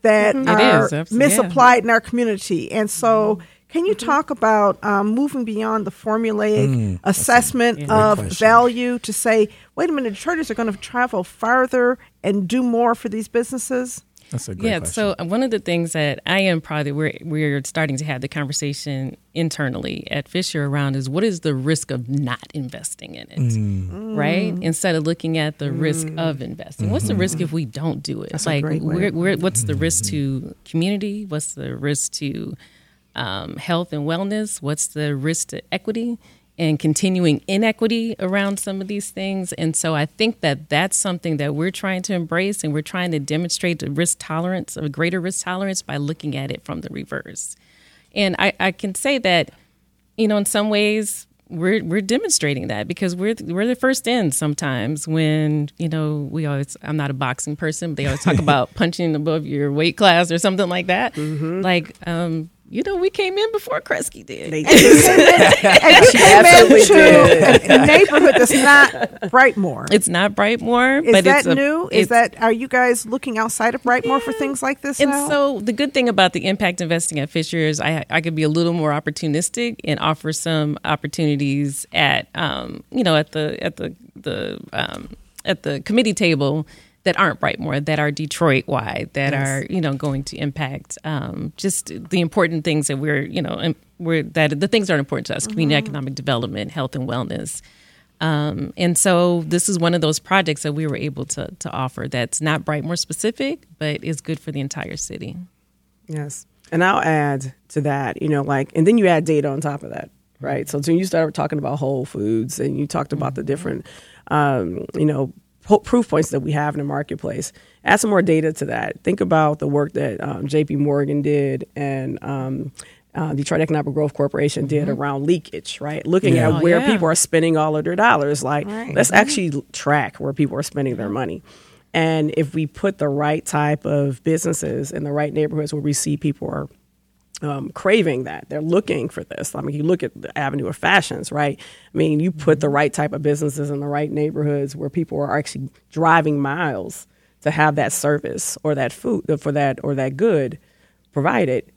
that mm-hmm.
It
are
is, abs-
misapplied in our community. And so, mm-hmm. can you mm-hmm. talk about um, moving beyond the formulaic assessment
yeah.
Of value to say, wait a minute, Detroiters are going to travel farther and do more for these businesses?
That's a great
yeah.
question.
So uh, one of the things that I am proud that we're we're starting to have the conversation internally at Fisher around is what is the risk of not investing in it,
Mm.
right? Instead of looking at the risk of investing, what's the risk if we don't do it?
That's a
like,
great
we're, we're, what's the risk to community? What's the risk to um, health and wellness? What's the risk to equity? And continuing inequity around some of these things. And so I think that that's something that we're trying to embrace and we're trying to demonstrate the risk tolerance, a greater risk tolerance by looking at it from the reverse. And I, I can say that, you know, in some ways, we're we're demonstrating that because we're we're the first in sometimes when you know we always I'm not a boxing person but they always talk about punching above your weight class or something like that mm-hmm. like um you know, we came in before Kresge did.
They
And you came in, and you came into a neighborhood that's not Brightmoor.
It's not Brightmoor,
Is
but
that
it's a,
new? Is that are you guys looking outside of Brightmoor for things like this
And
now?
so the good thing about the impact investing at Fisher is I I could be a little more opportunistic and offer some opportunities at um you know at the at the the um at the committee table that aren't Brightmoor, that are Detroit wide that are you know going to impact um just the important things that we're you know we're that the things that are important to us community economic development health and wellness um, and so this is one of those projects that we were able to to offer that's not Brightmoor specific, but is good for the entire city.
Yes. And I'll add to that, you know, like, and then you add data on top of that, right? So, so you started talking about Whole Foods and you talked about the different, um, you know, proof points that we have in the marketplace. Add some more data to that. Think about the work that um, JP Morgan did and, um, uh, Detroit Economic Growth Corporation did around leakage, right? Looking
Yeah.
at
Oh,
where
yeah.
people are spending all of their dollars. Like,
Right.
let's actually track where people are spending their money. And if we put the right type of businesses in the right neighborhoods where we see people are um, craving that. They're looking for this. I mean, you look at the avenue of fashions, right? I mean, you put the right type of businesses in the right neighborhoods where people are actually driving miles to have that service or that food uh, for that or that good provided.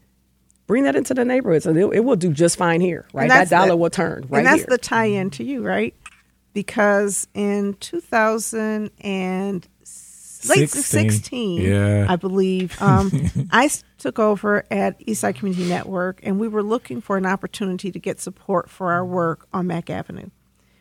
Bring that into the neighborhoods, and it, it will do just fine here, right? That dollar
the-
will turn right
and that's
here.
the tie-in to you, right? Because in 2000 and late
16,
16,
yeah.
I believe, um, I took over at Eastside Community Network, and we were looking for an opportunity to get support for our work on Mack Avenue.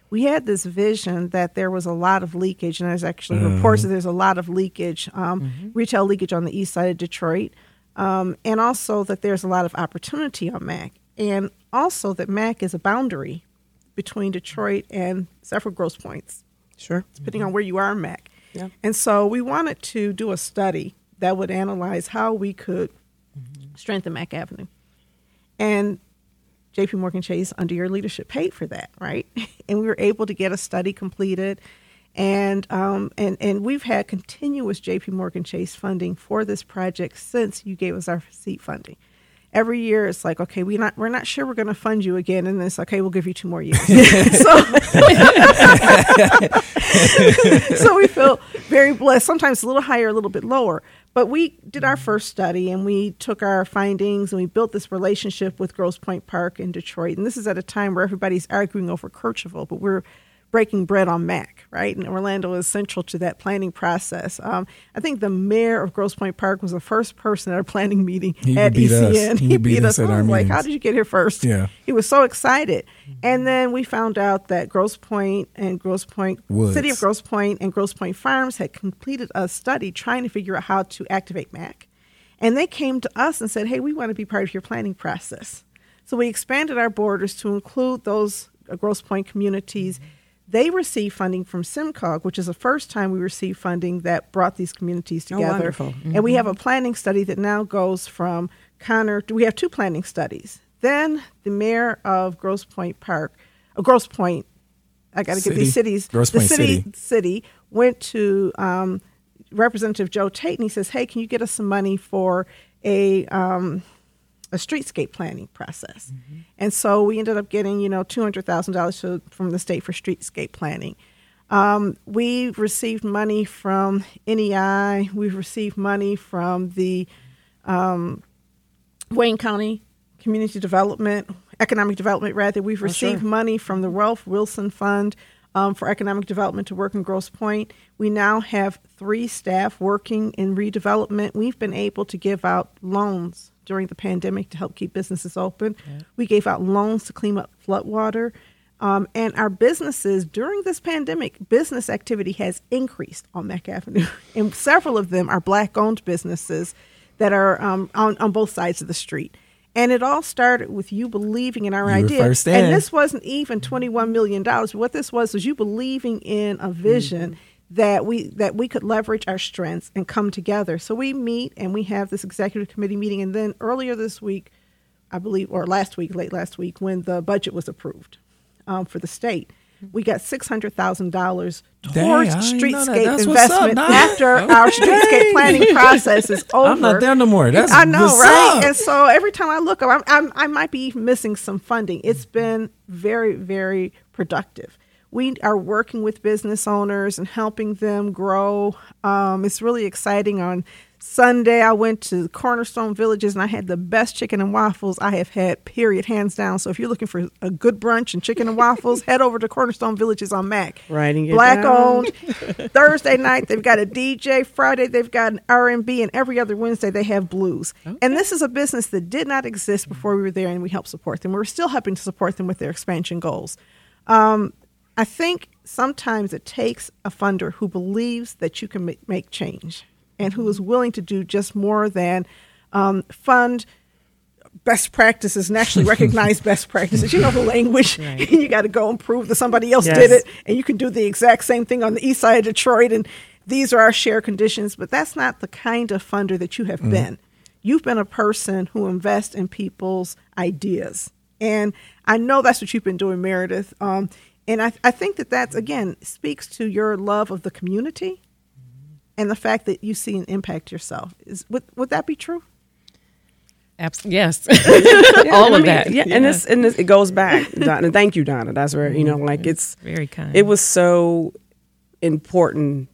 We had this vision that there was a lot of leakage, and there's actually reports that there's a lot of leakage, um, retail leakage on the east side of Detroit, um, and also that there's a lot of opportunity on Mack, and also that Mack is a boundary between Detroit and several Grosse Pointes,
sure.
depending on where you are
Mack.
And so we wanted to do a study that would analyze how we could strengthen Mack Avenue. And JP Morgan Chase, under your leadership, paid for that, right? And we were able to get a study completed. And um, and and we've had continuous JP Morgan Chase funding for this project since you gave us our seed funding. Every year it's like, okay, we not we're not sure we're going to fund you again, and then it's okay, we'll give you two more years. so, so we feel very blessed. Sometimes a little higher, a little bit lower. But we did our first study and we took our findings and we built this relationship with Grosse Pointe Park in Detroit. And this is at a time where everybody's arguing over Kercheval, but we're breaking bread on Mack, right? And Orlando is central to that planning process. Um, I think the mayor of Grosse Pointe Park was the first person at our planning meeting
He
at
beat us.
ECN.
He beat us at
I was like, how did you get here first?
Yeah.
He was so excited. And then we found out that Grosse Pointe and Grosse Pointe,
Woods.
City of Grosse Pointe and Grosse Pointe Farms had completed a study trying to figure out how to activate Mack. And they came to us and said, hey, we want to be part of your planning process. So we expanded our borders to include those uh, Grosse Pointe communities. They received funding from SEMCOG, which is the first time we received funding that brought these communities
Oh,
together.
wonderful.
And we have a planning study that now goes from Conner. We have two planning studies. Then the mayor of Grosse Pointe Park, uh, Grosse Pointe, I got to get these cities.
Grosse
the
Point
city,
City.
city went to um, Representative Joe Tate and he says, "Hey, can you get us some money for a um, a streetscape planning process?" And so we ended up getting you know two hundred thousand dollars from the state for streetscape planning. Um, we received money from NEI. We've received money from the um, Wayne County Community Development, Economic Development, rather. We've received
sure.
money from the Ralph Wilson Fund um, for Economic Development to work in Grosse Pointe. We now have three staff working in redevelopment. We've been able to give out loans during the pandemic to help keep businesses open. We gave out loans to clean up floodwater. Um, and our businesses during this pandemic, business activity has increased on Mack Avenue, and several of them are black-owned businesses that are um, on, on both sides of the street. And it all started with you believing in our
You
idea. And this wasn't even $21 million. What this was was you believing in a vision
Mm-hmm.
That we that we could leverage our strengths and come together. So we meet and we have this executive committee meeting and then earlier this week, I believe or last week, late last week when the budget was approved um, for the state. We got six hundred thousand dollars towards
that.
streetscape
up,
investment
Doc.
after our streetscape planning process is over.
I'm not there no more. That's
I know, right?
up.
And so every time I look up, I'm, I'm, I might be missing some funding. It's been very, very productive. We are working with business owners and helping them grow. Um, it's really exciting. On Sunday, I went to Cornerstone Villages and I had the best chicken and waffles I have had, period, hands down. So if you're looking for a good brunch and chicken and waffles, head over to Cornerstone Villages on Mack.
Writing it
Black
down.
owned. Thursday night they've got a DJ. Friday they've got an R and B, and every other Wednesday they have blues. And this is a business that did not exist before we were there, and we help support them. We're still helping to support them with their expansion goals. Um, I think sometimes it takes a funder who believes that you can make change and who is willing to do just more than um, fund best practices and actually recognize best practices. You know the language. you got to go and prove that somebody else
Yes.
did it, and you can do the exact same thing on the east side of Detroit. And these are our share conditions. But that's not the kind of funder that you have been. You've been a person who invests in people's ideas, and I know that's what you've been doing, Meredith. Um, and I, I think that that's again speaks to your love of the community and the fact that you see an impact yourself. Is would would that be true?
Abs- yes.
Yeah,
All
and I
of
mean,
that.
Yeah, and this and this, it goes back. Donna, thank you, Donna. That's where you know, mm-hmm. like it's
Very kind.
It was so important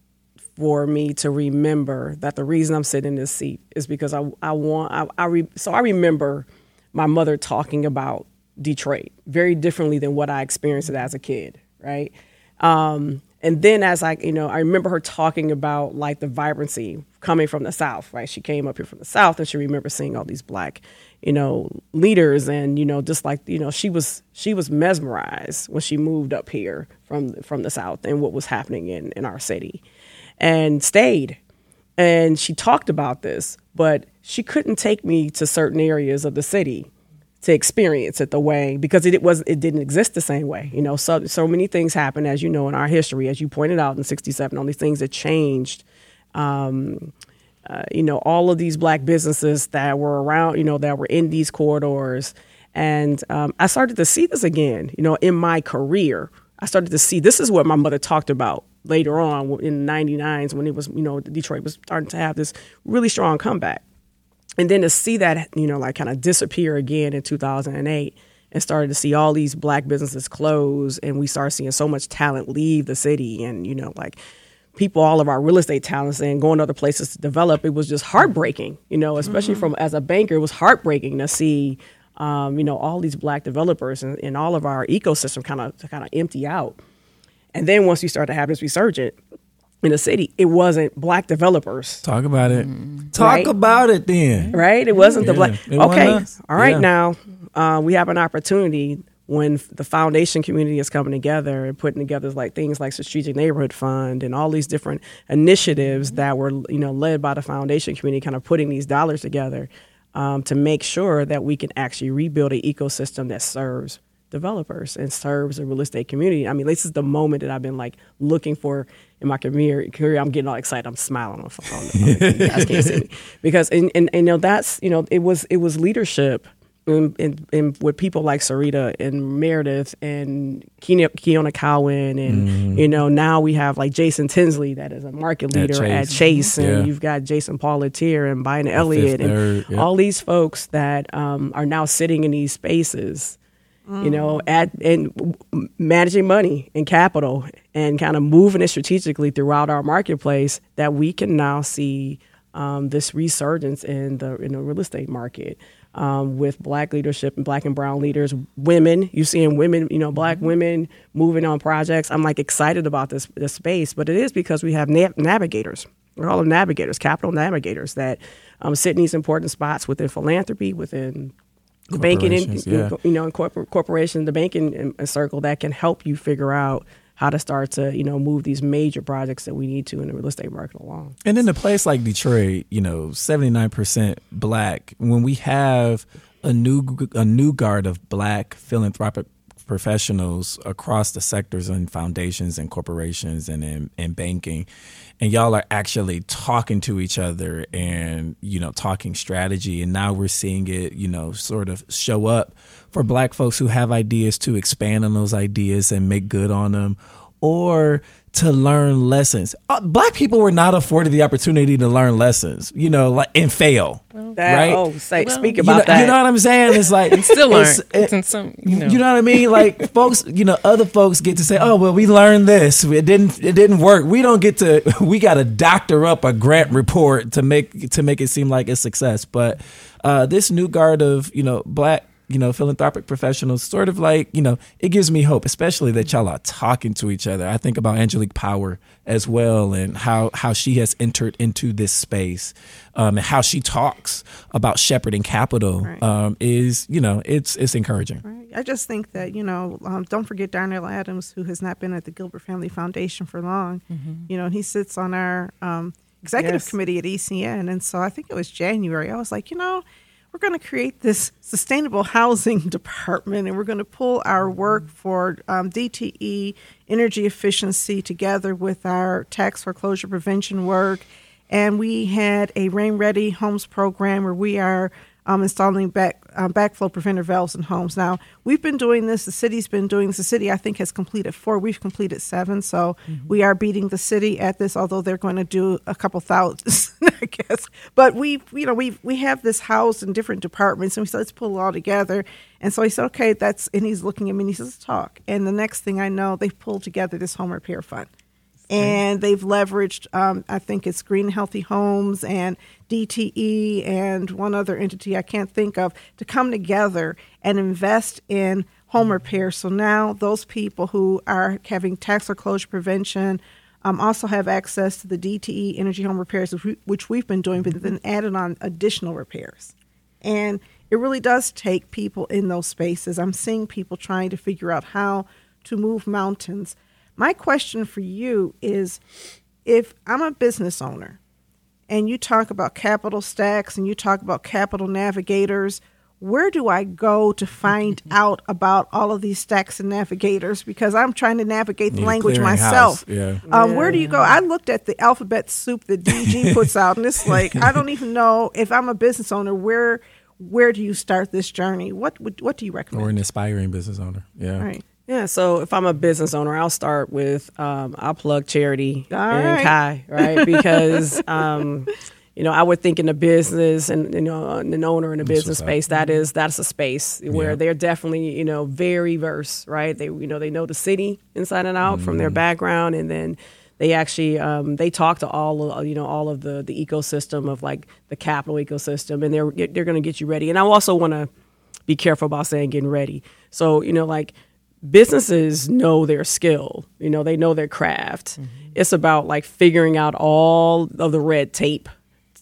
for me to remember that the reason I'm sitting in this seat is because I I want I, I re, so I remember my mother talking about Detroit very differently than what I experienced it as a kid, right? Um, and then as I, you know, I remember her talking about like the vibrancy coming from the South, right? She came up here from the South and she remembers seeing all these black, you know, leaders and, you know, just like, you know, she was, she was mesmerized when she moved up here from, from the South and what was happening in, in our city and stayed. And she talked about this, but she couldn't take me to certain areas of the city to experience it the way because it, it, was it didn't exist the same way. You know, so so many things happened as you know in our history, as you pointed out in '67, all these things that changed. Um, uh, you know, all of these black businesses that were around, you know, that were in these corridors, and um, I started to see this again. You know, in my career, I started to see this is what my mother talked about later on in the 99s when it was, you know, Detroit was starting to have this really strong comeback and then to see that you know like kind of disappear again in 2008 and started to see all these black businesses close and we started seeing so much talent leave the city and you know like people all of our real estate talents and going to other places to develop it was just heartbreaking you know especially from as a banker it was heartbreaking to see um, you know all these black developers and, and all of our ecosystem kind of kind of empty out. And then once you start to have this resurgent in the city it wasn't black developers
Talk about it. Talk
Right.
about it then.
right? It wasn't the
Yeah,
black.
it
Okay, all right.
Yeah.
Now uh, we have an opportunity when the foundation community is coming together and putting together like things like strategic neighborhood fund and all these different initiatives that were you know led by the foundation community, kind of putting these dollars together um, to make sure that we can actually rebuild an ecosystem that serves developers and serves the real estate community. I mean, this is the moment that I've been like looking for in my career. Career, I'm getting all excited. I'm smiling on the phone. Guys can't see me because and, and, and you know that's you know it was it was leadership. And, in, in with people like Sarita and Meredith and Keona, Keona Cowan and you know now we have like Jason Tinsley that is a market leader at
Chase.
Chase, and
Yeah.
you've got Jason Paulateer and Biden Elliott and
yeah.
all these folks that um, are now sitting in these spaces you know, at and managing money and capital and kind of moving it strategically throughout our marketplace that we can now see um, this resurgence in the in the real estate market um, with black leadership and black and brown leaders, women. You're seeing women, you know, black women moving on projects. I'm like excited about this this space, but it is because we have nav- navigators. We're all them navigators, capital navigators that um, sit in these important spots within philanthropy, within the banking, in,
yeah.
you know, in corporate corporation, the banking in- in circle that can help you figure out how to start to, you know, move these major projects that we need to in the real estate market along.
And in a place like Detroit, you know, 79% black, when we have a new a new guard of black philanthropic professionals across the sectors and foundations and corporations and in, in banking and y'all are actually talking to each other and you know talking strategy and now we're seeing it you know sort of show up for black folks who have ideas to expand on those ideas and make good on them or to learn lessons. Uh, black people were not afforded the opportunity to learn lessons, you know, like and fail.
That,
right?
Oh, say,
Well,
speak
You
about
know,
that.
you know what I'm saying? It's like
Still learn.
it's-
It's
it-
in some, you know.
you know what I mean? Like folks, you know, other folks get to say, "Oh, well, we learned this. It didn't. It didn't work." We don't get to. We got to doctor up a grant report to make to make it seem like a success. But uh, this new guard of you know black you know philanthropic professionals, sort of like you know, it gives me hope, especially that y'all are talking to each other. I think about Angelique Power as well, and how how she has entered into this space, um, and how she talks about shepherding capital
Right.
um, is you know it's it's encouraging.
Right. I just think that you know, um, don't forget Darnell Adams, who has not been at the Gilbert Family Foundation for long. You know, he sits on our um, executive
Yes.
committee at ECN, and so I think it was January. I was like, you know, we're going to create this sustainable housing department, and we're going to pull our work for um, DTE energy efficiency together with our tax foreclosure prevention work. And we had a rain ready homes program where we are um, installing back uh, backflow preventer valves in homes. Now we've been doing this. The city's been doing this. The city, I think, has completed four. We've completed seven. So we are beating the city at this. Although they're going to do a couple thousand, I guess. But we, you know, we we have this housed in different departments, and we said let's pull it all together. And so he said, okay, that's. And he's looking at me and he says, talk. And the next thing I know, they've pulled together this home repair fund and they've leveraged um, i think it's green healthy homes and dte and one other entity i can't think of to come together and invest in home repair so now those people who are having tax foreclosure prevention um, also have access to the dte energy home repairs which we- which we've been doing but then added on additional repairs and it really does take people in those spaces. I'm seeing people trying to figure out how to move mountains. My question for you is if I'm a business owner and you talk about capital stacks and you talk about capital navigators, where do I go to find out about all of these stacks and navigators? Because I'm trying to navigate the language myself.
yeah.
Um, Where do you go? I looked at the alphabet soup that DG puts out, and it's like I don't even know if I'm a business owner. Where where do you start this journey? What would what do you recommend?
or an aspiring business owner. Yeah.
Right.
Yeah, so if I'm a business owner, I'll start with um, I'll plug charity
All
and
right.
Kai, right? Because um, you know I would think in a business and you know an owner in a business space that is that's a space where
Yeah.
they're definitely you know very versed, right? They you know they know the city inside and out from
Mm.
their background, and then they actually um, they talk to all of you know all of the the ecosystem of like the capital ecosystem, and they're they're going to get you ready. And I also want to be careful about saying getting ready. So, you know, like businesses know their skill, you know, they know their craft. It's about like figuring out all of the red tape,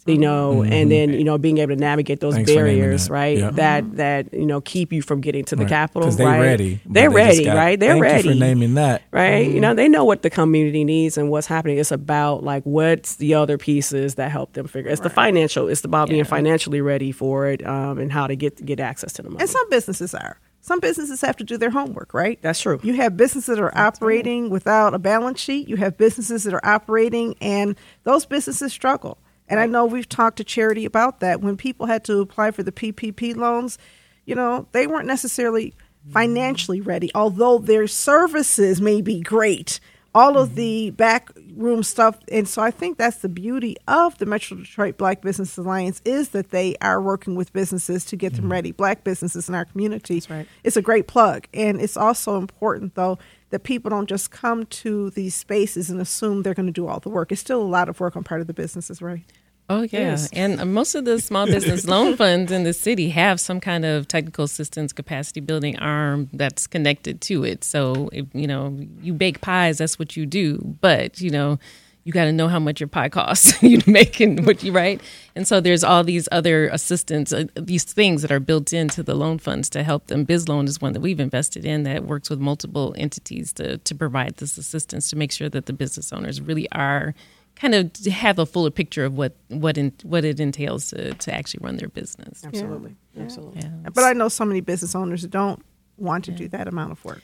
you know, and then, you know, being able to navigate those
Mm-hmm. Thanks
barriers,
that.
right?
Yeah.
That, that, you know, keep you from getting to the capital,
Right.
capital.
'Cause they
right?
ready. but
They're
they just
ready,
got-
right? They're
thank
ready
You for naming that.
right? You know, they know what the community needs and what's happening. It's about like what's the other pieces that help them figure. It's the financial. It's about being financially ready for it um, and how to get get access to the money.
And some businesses are. Some businesses have to do their homework, right?
That's true.
You have businesses that are operating without a balance sheet. You have businesses that are operating, and those businesses struggle. And I know we've talked to charity about that. When people had to apply for the PPP loans, you know, they weren't necessarily financially ready, although their services may be great. All of mm-hmm. the backroom stuff, and so I think that's the beauty of the Metro Detroit Black Business Alliance is that they are working with businesses to get them mm-hmm. ready. Black businesses in our community.
right.
It's a great plug, and it's also important though that people don't just come to these spaces and assume they're going to do all the work. It's still a lot of work on part of the businesses, right?
Oh yeah,
Yes.
and uh, most of the small business loan funds in the city have some kind of technical assistance capacity building arm that's connected to it. So if you know you bake pies, that's what you do. But you know you got to know how much your pie costs. you making what you write. and so there's all these other assistance, uh, these things that are built into the loan funds to help them. Biz Loan is one that we've invested in that works with multiple entities to to provide this assistance to make sure that the business owners really are kind of have a fuller picture of what what in, what it entails to to actually run their business.
Absolutely, absolutely.
Yeah.
But I know so many business owners who don't want to do that amount of work.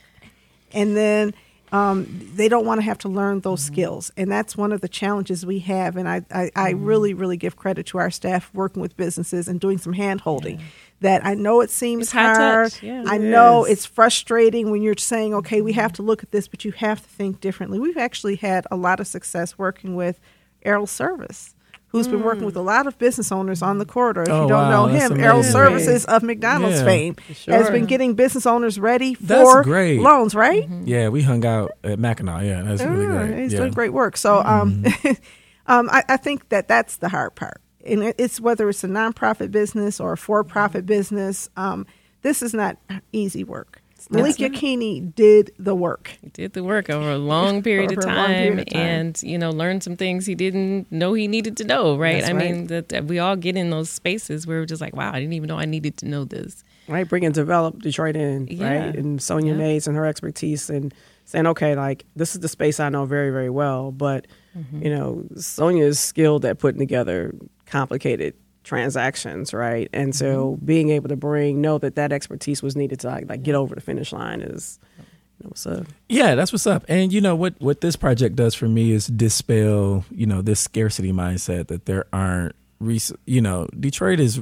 And then um, they don't want to have to learn those
Mm-hmm.
skills. And that's one of the challenges we have. And I, I, I
Mm-hmm.
really, really give credit to our staff working with businesses and doing some hand holding. That I know it seems
It's high
hard.
touch, yeah.
I
It
know
is.
it's frustrating when you're saying, okay, we have to look at this, but you have to think differently. We've actually had a lot of success working with Errol Service. Who's been working with a lot of business owners on the corridor? If
Oh,
you don't
wow,
know
that's
him, Errol. Services of McDonald's
Yeah.
fame
Sure.
has been getting business owners ready for
That's great.
loans, right?
Yeah, we hung out at Mackinac. Yeah, that's really
Yeah,
great.
He's
yeah.
doing great work. So, um, um, I, I think that that's the hard part, and it's whether it's a nonprofit business or a for-profit business. Um, this is not easy work. Malik Yakini did the work.
He did the work over a long period, of, time,
period of time.
and you know learned some things he didn't know he needed to know. Right?
That's
I
right.
mean that, that we all get in those spaces where we're just like, wow, I didn't even know I needed to know this.
right? Bringing develop Detroit in,
Yeah.
right? And Sonya
Yeah.
Mays and her expertise and saying, okay, like this is the space I know very, very well, but
Mm-hmm.
you know, Sonya is skilled at putting together complicated transactions, right? And so
Mm-hmm.
being able to bring know that that expertise was needed to like, like get over the finish line is, you know, what's up.
Yeah, that's what's up. And you know what what this project does for me is dispel, you know, this scarcity mindset that there aren't res- you know, Detroit is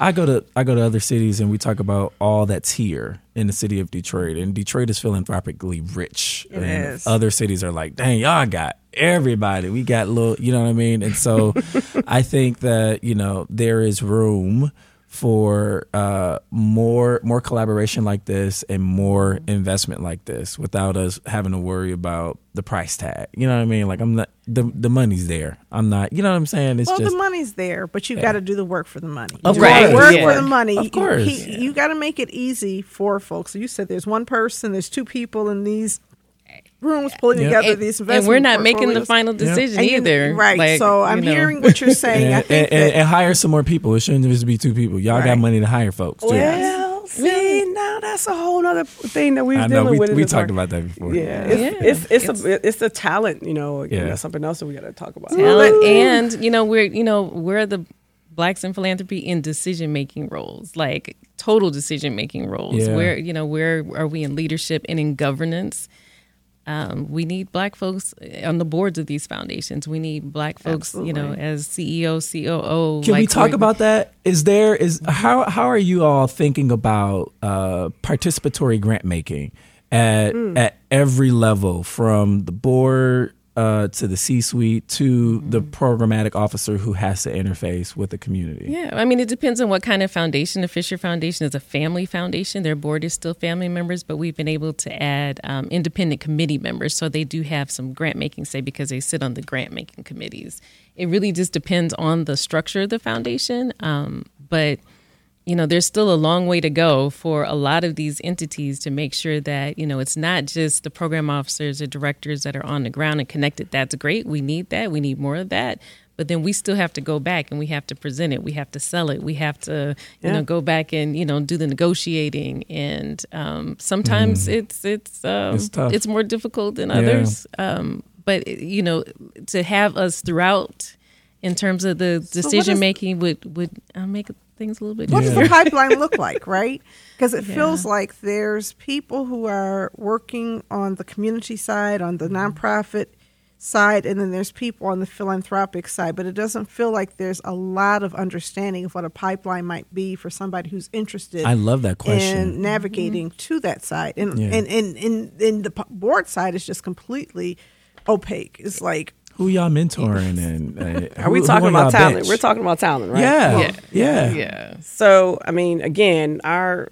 I go to I go to other cities and we talk about all that's here in the city of Detroit and Detroit is philanthropically rich.
It
and
is.
other cities are like, "Dang, y'all got everybody. We got little, you know what I mean?" And so I think that, you know, there is room for uh, more more collaboration like this and more investment like this without us having to worry about the price tag. You know what I mean? Like I'm not the the money's there. I'm not. You know what I'm saying? It's
well,
just
the money's there, but you got to do the work for the money.
Of
You gotta
course.
work
Yeah.
for the money.
Of course.
He- you got to make it easy for folks. So you said there's one person, there's two people in these rooms pulling
Yeah.
together
And,
these
and we're not making the final decision
And you-
either.
right?
Like,
so I'm
you know.
hearing what you're saying. I
and,
think
and,
that,
and hire some more people. It shouldn't just be two people. Y'all got money to hire folks. Too.
Well, see, now that's a whole other thing that we've
I know
dealing
we,
with.
we talked
market.
about that before.
Yeah, it's
Yeah.
it's it's, a it's a talent, you know. Again,
Yeah.
that's something else that we got to talk about.
talent and you know we're you know we're the blacks in philanthropy in decision making roles like total decision making roles
Yeah.
where you know where are we in leadership and in governance um, we need black folks on the boards of these foundations. We need black folks you know as ceo coo
Can we
like
talk
we're-
about that? Is there is how how are you all thinking about uh, participatory grant making at at every level, from the board uh, to the C suite to the programmatic officer who has to interface with the community?
Yeah, I mean, it depends on what kind of foundation. The Fisher Foundation is a family foundation. Their board is still family members, but we've been able to add um, independent committee members. So they do have some grant making say because they sit on the grant making committees. It really just depends on the structure of the foundation. Um, but you know, there's still a long way to go for a lot of these entities to make sure that, you know, it's not just the program officers or directors that are on the ground and connected. That's great. We need that. We need more of that. But then we still have to go back and we have to present it. We have to sell it. We have to, you
Yeah.
know, go back and, you know, do the negotiating. And um, sometimes it's it's um,
It's tough.
more difficult than
Yeah.
others. Um, but you know, to have us throughout in terms of the decision
is-
making would would uh, make things a little bit
What does the pipeline look like, right? Because it
Yeah.
feels like there's people who are working on the community side, on the mm-hmm. nonprofit side, and then there's people on the philanthropic side. But it doesn't feel like there's a lot of understanding of what a pipeline might be for somebody who's interested.
I love that question.
And mm-hmm. navigating to that side, and
Yeah.
and and and, and the board side is just completely opaque. It's like
Who y'all mentoring and uh,
Are we
who- who
talking
on y'all
about talent?
bench?
We're talking about talent, right?
Yeah,
Yeah.
yeah,
yeah.
So, I mean, again, our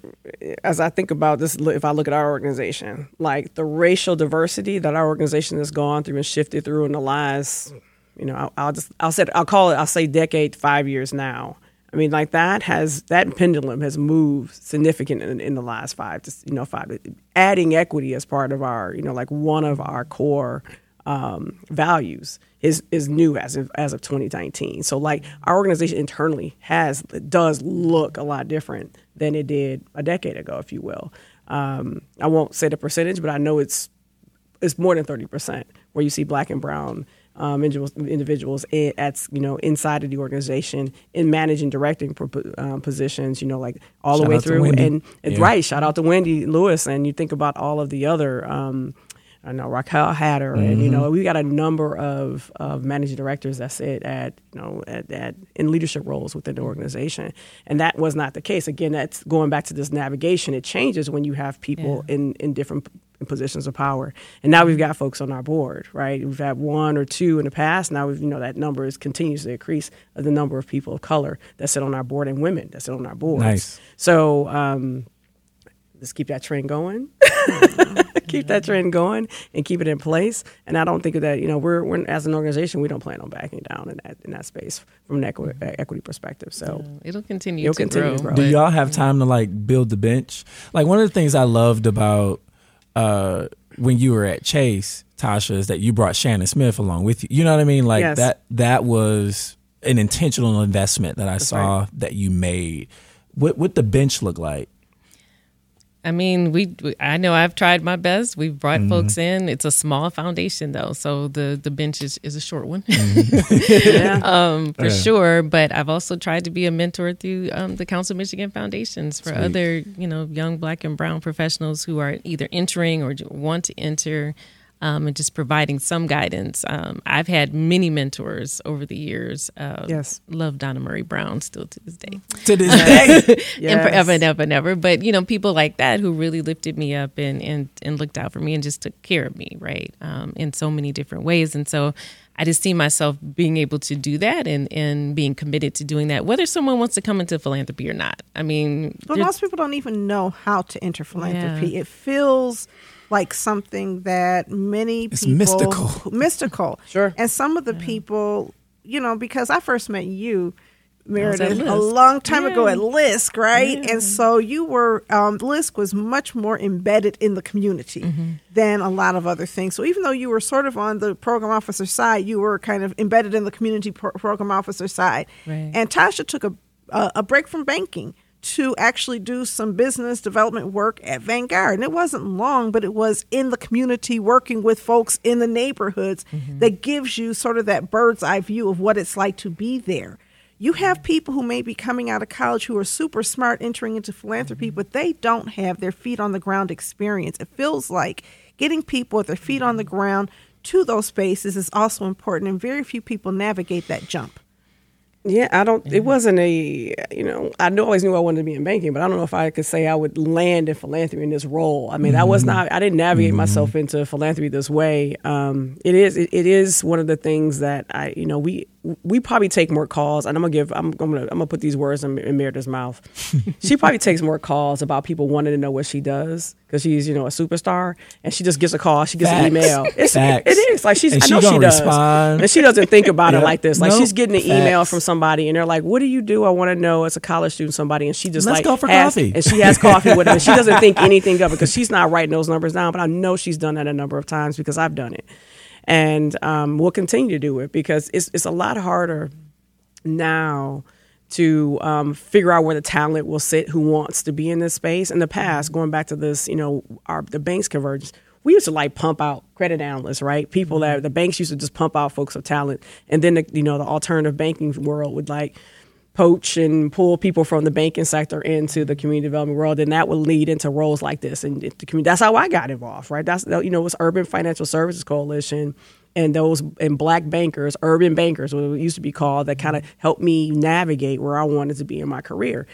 as I think about this, if I look at our organization, like the racial diversity that our organization has gone through and shifted through in the last, you know, I'll, I'll just I'll say I'll call it I'll say decade, five years now. I mean, like that has that pendulum has moved significant in, in the last five to you know five. Adding equity as part of our you know like one of our core um, values is is new as of as of 2019. So like our organization internally has does look a lot different than it did a decade ago, if you will. Um, I won't say the percentage, but I know it's it's more than 30% where you see black and brown um, individuals, individuals i- at you know inside of the organization in managing directing um, positions. You know, like all
Shout
the way through, and, and
Yeah.
right. Shout out to Wendy Lewis, and you think about all of the other. Um, I know Raquel Hatter, and you
Mm-hmm.
know we got a number of, of managing directors that sit at you know at, at in leadership roles within the organization, and that was not the case. Again, that's going back to this navigation. It changes when you have people in in different positions of power, and now we've got folks on our board, right? We've had one or two in the past. Now we've you know that number is continues to increase of the number of people of color that sit on our board and women that sit on our boards.
Nice.
So. Um, let's keep that trend going. keep that trend going and keep it in place. And I don't think that you know we're, we're as an organization we don't plan on backing down in that in that space from an equi- equity perspective. So
It'll continue
It'll
to
continue
grow.
to grow.
Do y'all have time to like build the bench? Like one of the things I loved about uh when you were at Chase, Tasha, is that you brought Shannon Smith along with you. You know what I mean? Like
Yes.
that that was an intentional investment that I saw that you made. What what the bench look like?
I mean, we, we- I know I've tried my best. We've brought
Mm-hmm.
folks in. It's a small foundation though, so the the bench is, is a short one.
yeah,
um, for
Yeah.
sure. But I've also tried to be a mentor through um, the Council of Michigan Foundations for
Sweet.
other, you know, young Black and Brown professionals who are either entering or want to enter, um, and just providing some guidance. Um, I've had many mentors over the years. Uh,
Yes.
love Donna Murray Brown still to this day
To this day.
and forever and ever and ever. But you know, people like that who really lifted me up and and and looked out for me and just took care of me, right? Um, in so many different ways. And so I just see myself being able to do that and and being committed to doing that, whether someone wants to come into philanthropy or not. I mean,
But most people don't even know how to enter philanthropy.
Yeah.
It feels like something that many
It's
people
mystical.
mystical.
Sure.
And some of the people, you know, because I first met you, Meredith, a long time ago at LISC, right? And so you were um, LISC was much more embedded in the community
Mm-hmm.
than a lot of other things. So even though you were sort of on the program officer side, you were kind of embedded in the community pro- program officer side.
Right.
And Tasha took a, a a break from banking to actually do some business development work at Vanguard. And it wasn't long, but it was in the community working with folks in the neighborhoods mm-hmm. that gives you sort of that bird's eye view of what it's like to be there. You have people who may be coming out of college who are super smart entering into philanthropy, mm-hmm. but they don't have their feet on the ground experience. It feels like getting people with their feet on the mm-hmm. ground to those spaces is also important, and very few people navigate that jump.
Yeah, I don't. It wasn't a. You know, I knew always knew I wanted to be in banking, but I don't know if I could say I would land in philanthropy in this role. I mean, I was not. I didn't navigate myself into philanthropy this way. Um, it is. It, it is one of the things that I. You know, we we probably take more calls, and I'm gonna give. I'm, gonna. I'm gonna put these words in, in Meredith's mouth. she probably takes more calls about people wanting to know what she does because she's you know a superstar, and she just gets a call. She gets
Facts.
an email. It's,
Facts.
It is like she's.
And
I
she
know she does,
respond.
and she doesn't think about it like this. Like
Nope.
she's getting an email from somebody and they're like, "What do you do? I want to know." It's a college student, somebody, and she just
Let's
like
go for
has-
coffee.
and she has coffee with them. And she doesn't think anything of it because she's not writing those numbers down. But I know she's done that a number of times because I've done it, and um, we'll continue to do it because it's it's a lot harder now to um, figure out where the talent will sit who wants to be in this space. In the past, going back to this, you know, our the banks convergence, we used to like pump out credit analysts, right? People that the banks used to just pump out folks of talent, and then the, you know the alternative banking world would like poach and pull people from the banking sector into the community development world, and that would lead into roles like this. And the community, that's how I got involved, right? That's you know, it was Urban Financial Services Coalition and those and black bankers, urban bankers, what it used to be called, that kind of mm-hmm. helped me navigate where I wanted to be in my career.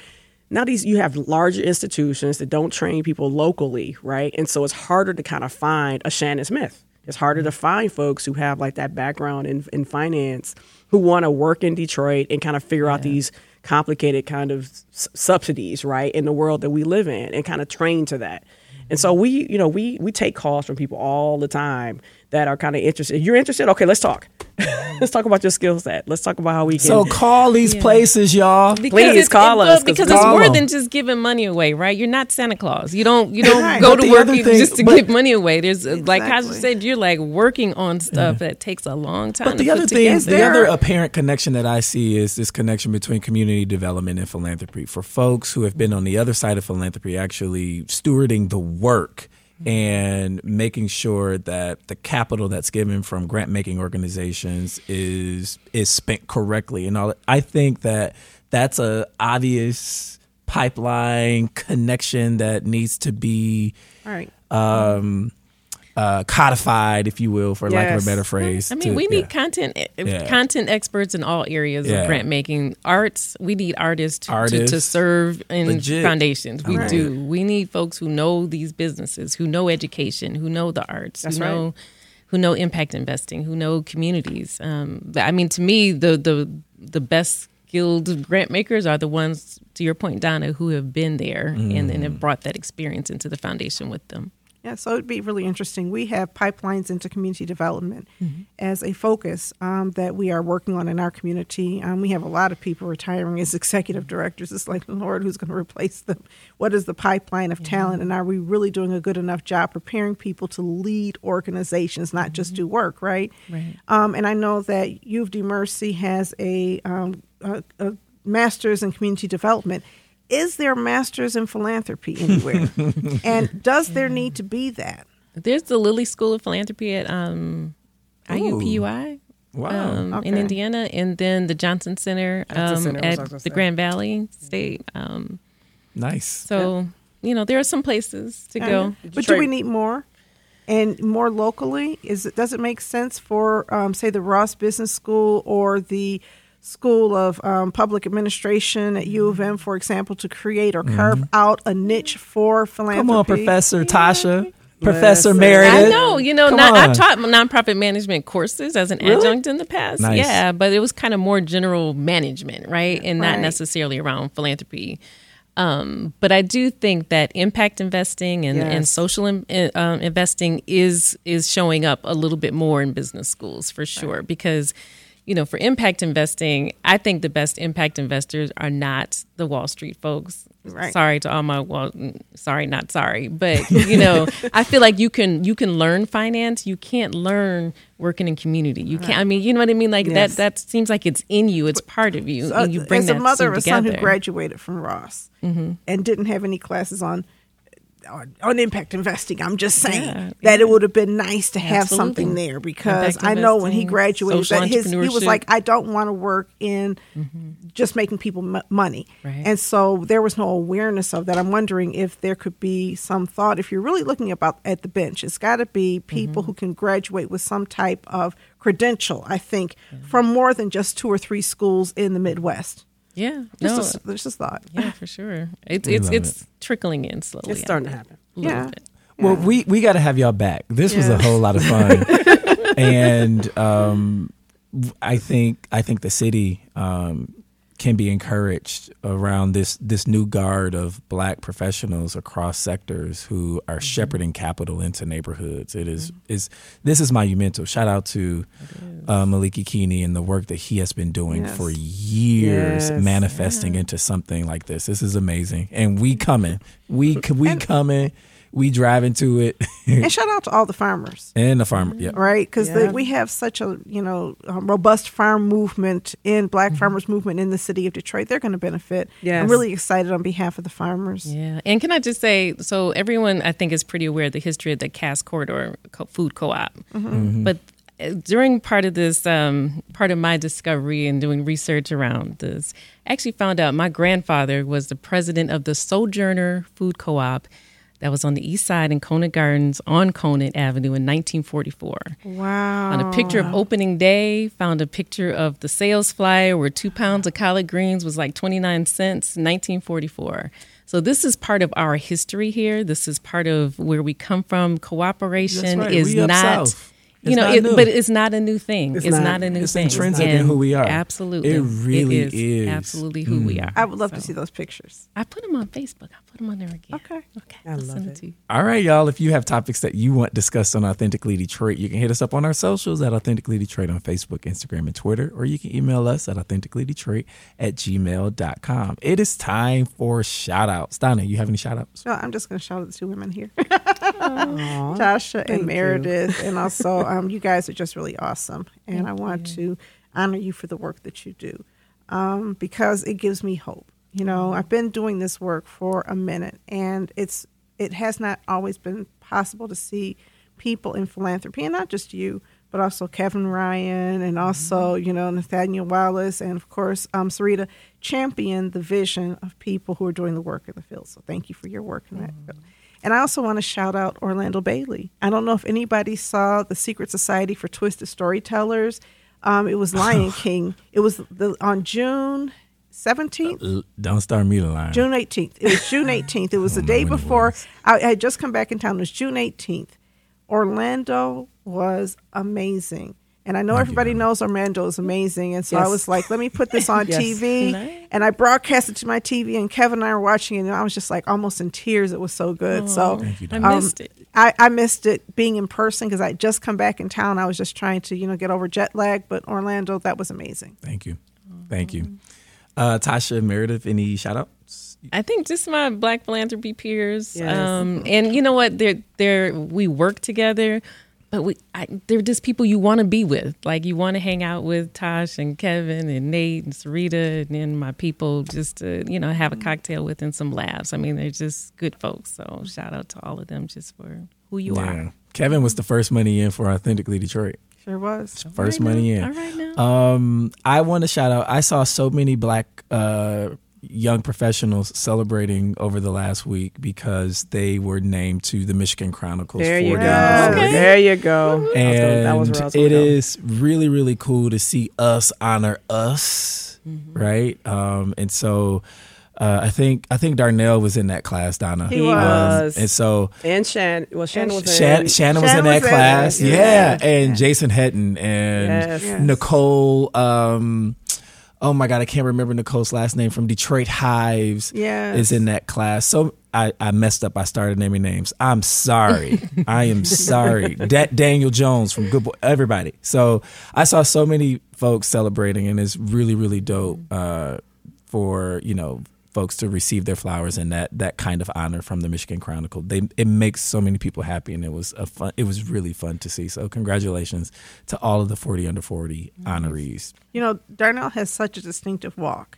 Now these you have larger institutions that don't train people locally, right? And so it's harder to kind of find a Shannon Smith. It's harder to mm-hmm. find folks who have like that background in, in finance who want to work in Detroit and kind of figure out these complicated kind of s- subsidies, right, in the world that we live in and kind of train to that. And so we, you know, we we take calls from people all the time that are kind of interested. You're interested? Okay, let's talk. let's talk about your skill set. Let's talk about how we can.
So call these places, y'all.
Because
Please
it's-
call
it-
us,
because
we-
it's more
them.
than just giving money away, right? You're not Santa Claus. You don't you don't
Right.
go
But
to work
thing-
just to give money away. There's uh, like Tasha
Exactly.
said, you're like working on stuff that takes a long time.
But the
to
other
put
thing,
together.
the other apparent connection that I see is this connection between community development and philanthropy. For folks who have been on the other side of philanthropy, actually stewarding the work and making sure that the capital that's given from grant making organizations is is spent correctly and all I think that that's a obvious pipeline connection that needs to be
All right.
um, uh, codified, if you will, for lack of a better phrase.
I mean,
to-
we need
yeah.
content
Yeah.
content experts in all areas
Yeah.
of grant making. Arts, we need artists, to, to, to serve in
Legit.
foundations. We
Right.
do. We need folks who know these businesses, who know education, who know the arts,
That's
who
right.
know who know impact investing, who know communities. Um, I mean, to me, the the the best skilled grant makers are the ones, to your point, Donna, who have been there and, and
Mm.
have brought that experience into the foundation with them.
Yeah, so it'd be really interesting. We have pipelines into community development as a focus um, that we are working on in our community. Um, we have a lot of people retiring as executive directors. It's like, Lord, who's going to replace them? What is the pipeline of talent? And are we really doing a good enough job preparing people to lead organizations, not just do work, right?
Right.
Um, and I know that U of D Mercy has a, um, a, a master's in community development. Is there a master's in philanthropy anywhere? and does there need to be that?
There's the Lilly School of Philanthropy at um, IUPUI
Wow.
um, in Indiana, and then the Johnson Center,
Johnson
um,
Center, was
at the
say.
Grand Valley State. Um,
nice.
so you know there are some places to go.
But do we need more? And more locally, is it does it make sense for um, say the Ross Business School or the School of um, Public Administration at U of M, for example, to create or carve out a niche for philanthropy?
Come on, Professor Tasha, Professor
Listen.
Meredith.
I know, you know, not. I've taught nonprofit management courses as an
Really?
adjunct in the past.
Nice.
Yeah, but it was kind of more general management, right? And not
Right.
necessarily around philanthropy. Um, but I do think that impact investing and, and social in, um, investing is is showing up a little bit more in business schools for sure. Because you know, for impact investing, I think the best impact investors are not the Wall Street folks.
Right.
Sorry to all my well, sorry, not sorry, but you know, I feel like you can you can learn finance. You can't learn working in community. You can't. I mean, you know what I mean? Like
Yes.
that. That seems like it's in you. It's part of you,
Uh,
and you bring
as
that
a mother of a son who graduated from Ross
Mm-hmm.
and didn't have any classes on on, on impact investing, I'm just saying
Yeah,
that it would have been nice to have
Absolutely.
something there because
Impact
I know when he graduated that his he was like I don't want to work in just making people m- money,
Right.
and so there was no awareness of that. I'm wondering if there could be some thought if you're really looking about at the bench, it's got to be people who can graduate with some type of credential. I think from more than just two or three schools in the Midwest.
Yeah,
Just
no,
a, just a thought.
yeah, for sure. It's
We
it's
love
it's trickling in slowly.
It's starting to happen.
A little
Yeah.
bit.
Well, we we got to have y'all back. This was a whole lot of fun, and um, I think I think the city um, can be encouraged around this this new guard of black professionals across sectors who are shepherding capital into neighborhoods. It is- is this is monumental. Shout out to uh, Malik Yakini and the work that he has been doing
Yes.
for years,
Yes.
manifesting into something like this. This is amazing, and we coming. We we coming. We drive into it,
And shout out to all the farmers,
and the farmer. Yeah,
right? Because
Yeah.
we have such a you know um, robust farm movement in Black farmers movement in the city of Detroit. They're going to benefit. I'm really excited on behalf of the farmers.
Yeah, and can I just say, so everyone I think is pretty aware of the history of the Cass Corridor Co- Food Co-op, but uh, during part of this, um, part of my discovery and doing research around this, I actually found out my grandfather was the president of the Sojourner Food Co-op. That was on the east side in Conant Gardens on Conant Avenue in 1944.
Wow.
On a picture of opening day, found a picture of the sales flyer where two pounds of collard greens was like 29 cents, 1944. So this is part of our history here. This is part of where we come from. Cooperation
right.
is not,
south.
you know,
not
it, but it's not a new thing.
It's
It's,
not.
not. a new thing.
It's
thing.
intrinsic in who we are.
Absolutely,
It really
it
is.
Absolutely who we mm. are.
I would love to see those pictures.
I put them on Facebook. I put them on there again.
Okay.
Okay.
I
I'll
love
send
it.
to you.
All right, y'all. If you have topics that you want discussed on Authentically Detroit, you can hit us up on our socials at Authentically Detroit on Facebook, Instagram, and Twitter, or you can email us at authenticallydetroit at gmail.com. It is time for shout outs. Donna, you have any shout outs?
No, I'm just going to shout out the two women here, Tasha
thank
and
you.
Meredith, and also um, you guys are just really awesome, and I want to honor you for the work that you do um, because it gives me hope. You know, I've been doing this work for a minute, and it's it has not always been possible to see people in philanthropy, and not just you, but also Kevin Ryan and also, you know, Nathaniel Wallace and of course um, Sarita champion the vision of people who are doing the work in the field. So thank you for your work in that field. And I also want to shout out Orlando Bailey. I don't know if anybody saw the Secret Society for Twisted Storytellers. Um, it was Lion King. It was the, on June seventeenth.
L- Don't start me the line.
June 18th. It was June 18th. It was the day
know when it
before. I, I had just come back in town. It was June 18th. Orlando was amazing. And I know
Thank
everybody
Mama.
knows Orlando is amazing. And so I was like, let me put this on
Yes.
TV.
Nice.
And I broadcast it to my TV, and Kevin and I were watching it, and I was just like almost in tears. It was so good. so
Thank you,
I
Donna.
um,
missed it.
I, I missed it being in person because I had just come back in town. I was just trying to, you know, get over jet lag. But Orlando, that was amazing.
Thank you. Thank you. Uh, Tasha Meredith, any shout outs?
I think just my black philanthropy peers.
Yes.
Um, and you know what? They're they're we work together, but we I, they're just people you want to be with. Like you want to hang out with Tosh and Kevin and Nate and Sarita and then my people just to you know have a cocktail with and some laughs. I mean, they're just good folks. So shout out to all of them just for who you are.
Kevin was the first money in for Authentically Detroit.
Sure was.
First
All right
money
now.
in.
All right now.
Um, I want to shout out. I saw so many black uh, young professionals celebrating over the last week because they were named to the Michigan Chronicles.
There you go.
under 40.
Okay.
There you go.
And
that was where I was
it
gonna go.
is really, really cool to see us honor us,
Mm-hmm.
right? Um, and so uh, I think I think Darnell was in that class, Donna.
He
He
was.
was.
And so
And Shan, well, Shannon was in.
Shan- Shannon was in
Shannon
that
was in
class.
it,
Yeah.
yeah.
And Jason Hetton and
Yes.
Yes.
Nicole. Um, oh my God, I can't remember Nicole's last name from Detroit Hives.
Yeah,
Is in that class. So I, I messed up. I started naming names. I'm sorry. I am sorry. Da- Daniel Jones from Good Boy. Everybody. So I saw so many folks celebrating, and it's really, really dope uh, for you know folks to receive their flowers and that that kind of honor from the Michigan Chronicle. They it makes so many people happy, and it was a fun. It was really fun to see. So congratulations to all of the 40 under 40 honorees.
You know, Darnell has such a distinctive walk.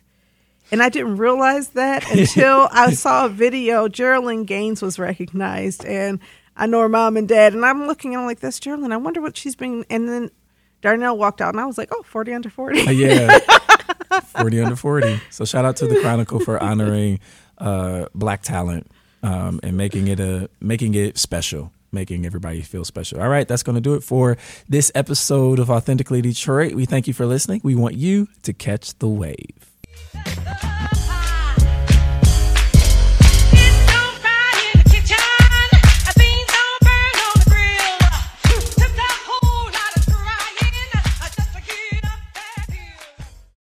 And I didn't realize that until I saw a video. Geraldine Gaines was recognized, and I know her mom and dad. And I'm looking, and I'm like, that's Geraldine. I wonder what she's been. And then Darnell walked out, and I was like, oh, 40 under 40.
Uh, yeah. 40 under 40. So shout out to the Chronicle for honoring uh, black talent um, and making it a making it special, making everybody feel special. All right, that's going to do it for this episode of Authentically Detroit. We thank you for listening. We want you to catch the wave.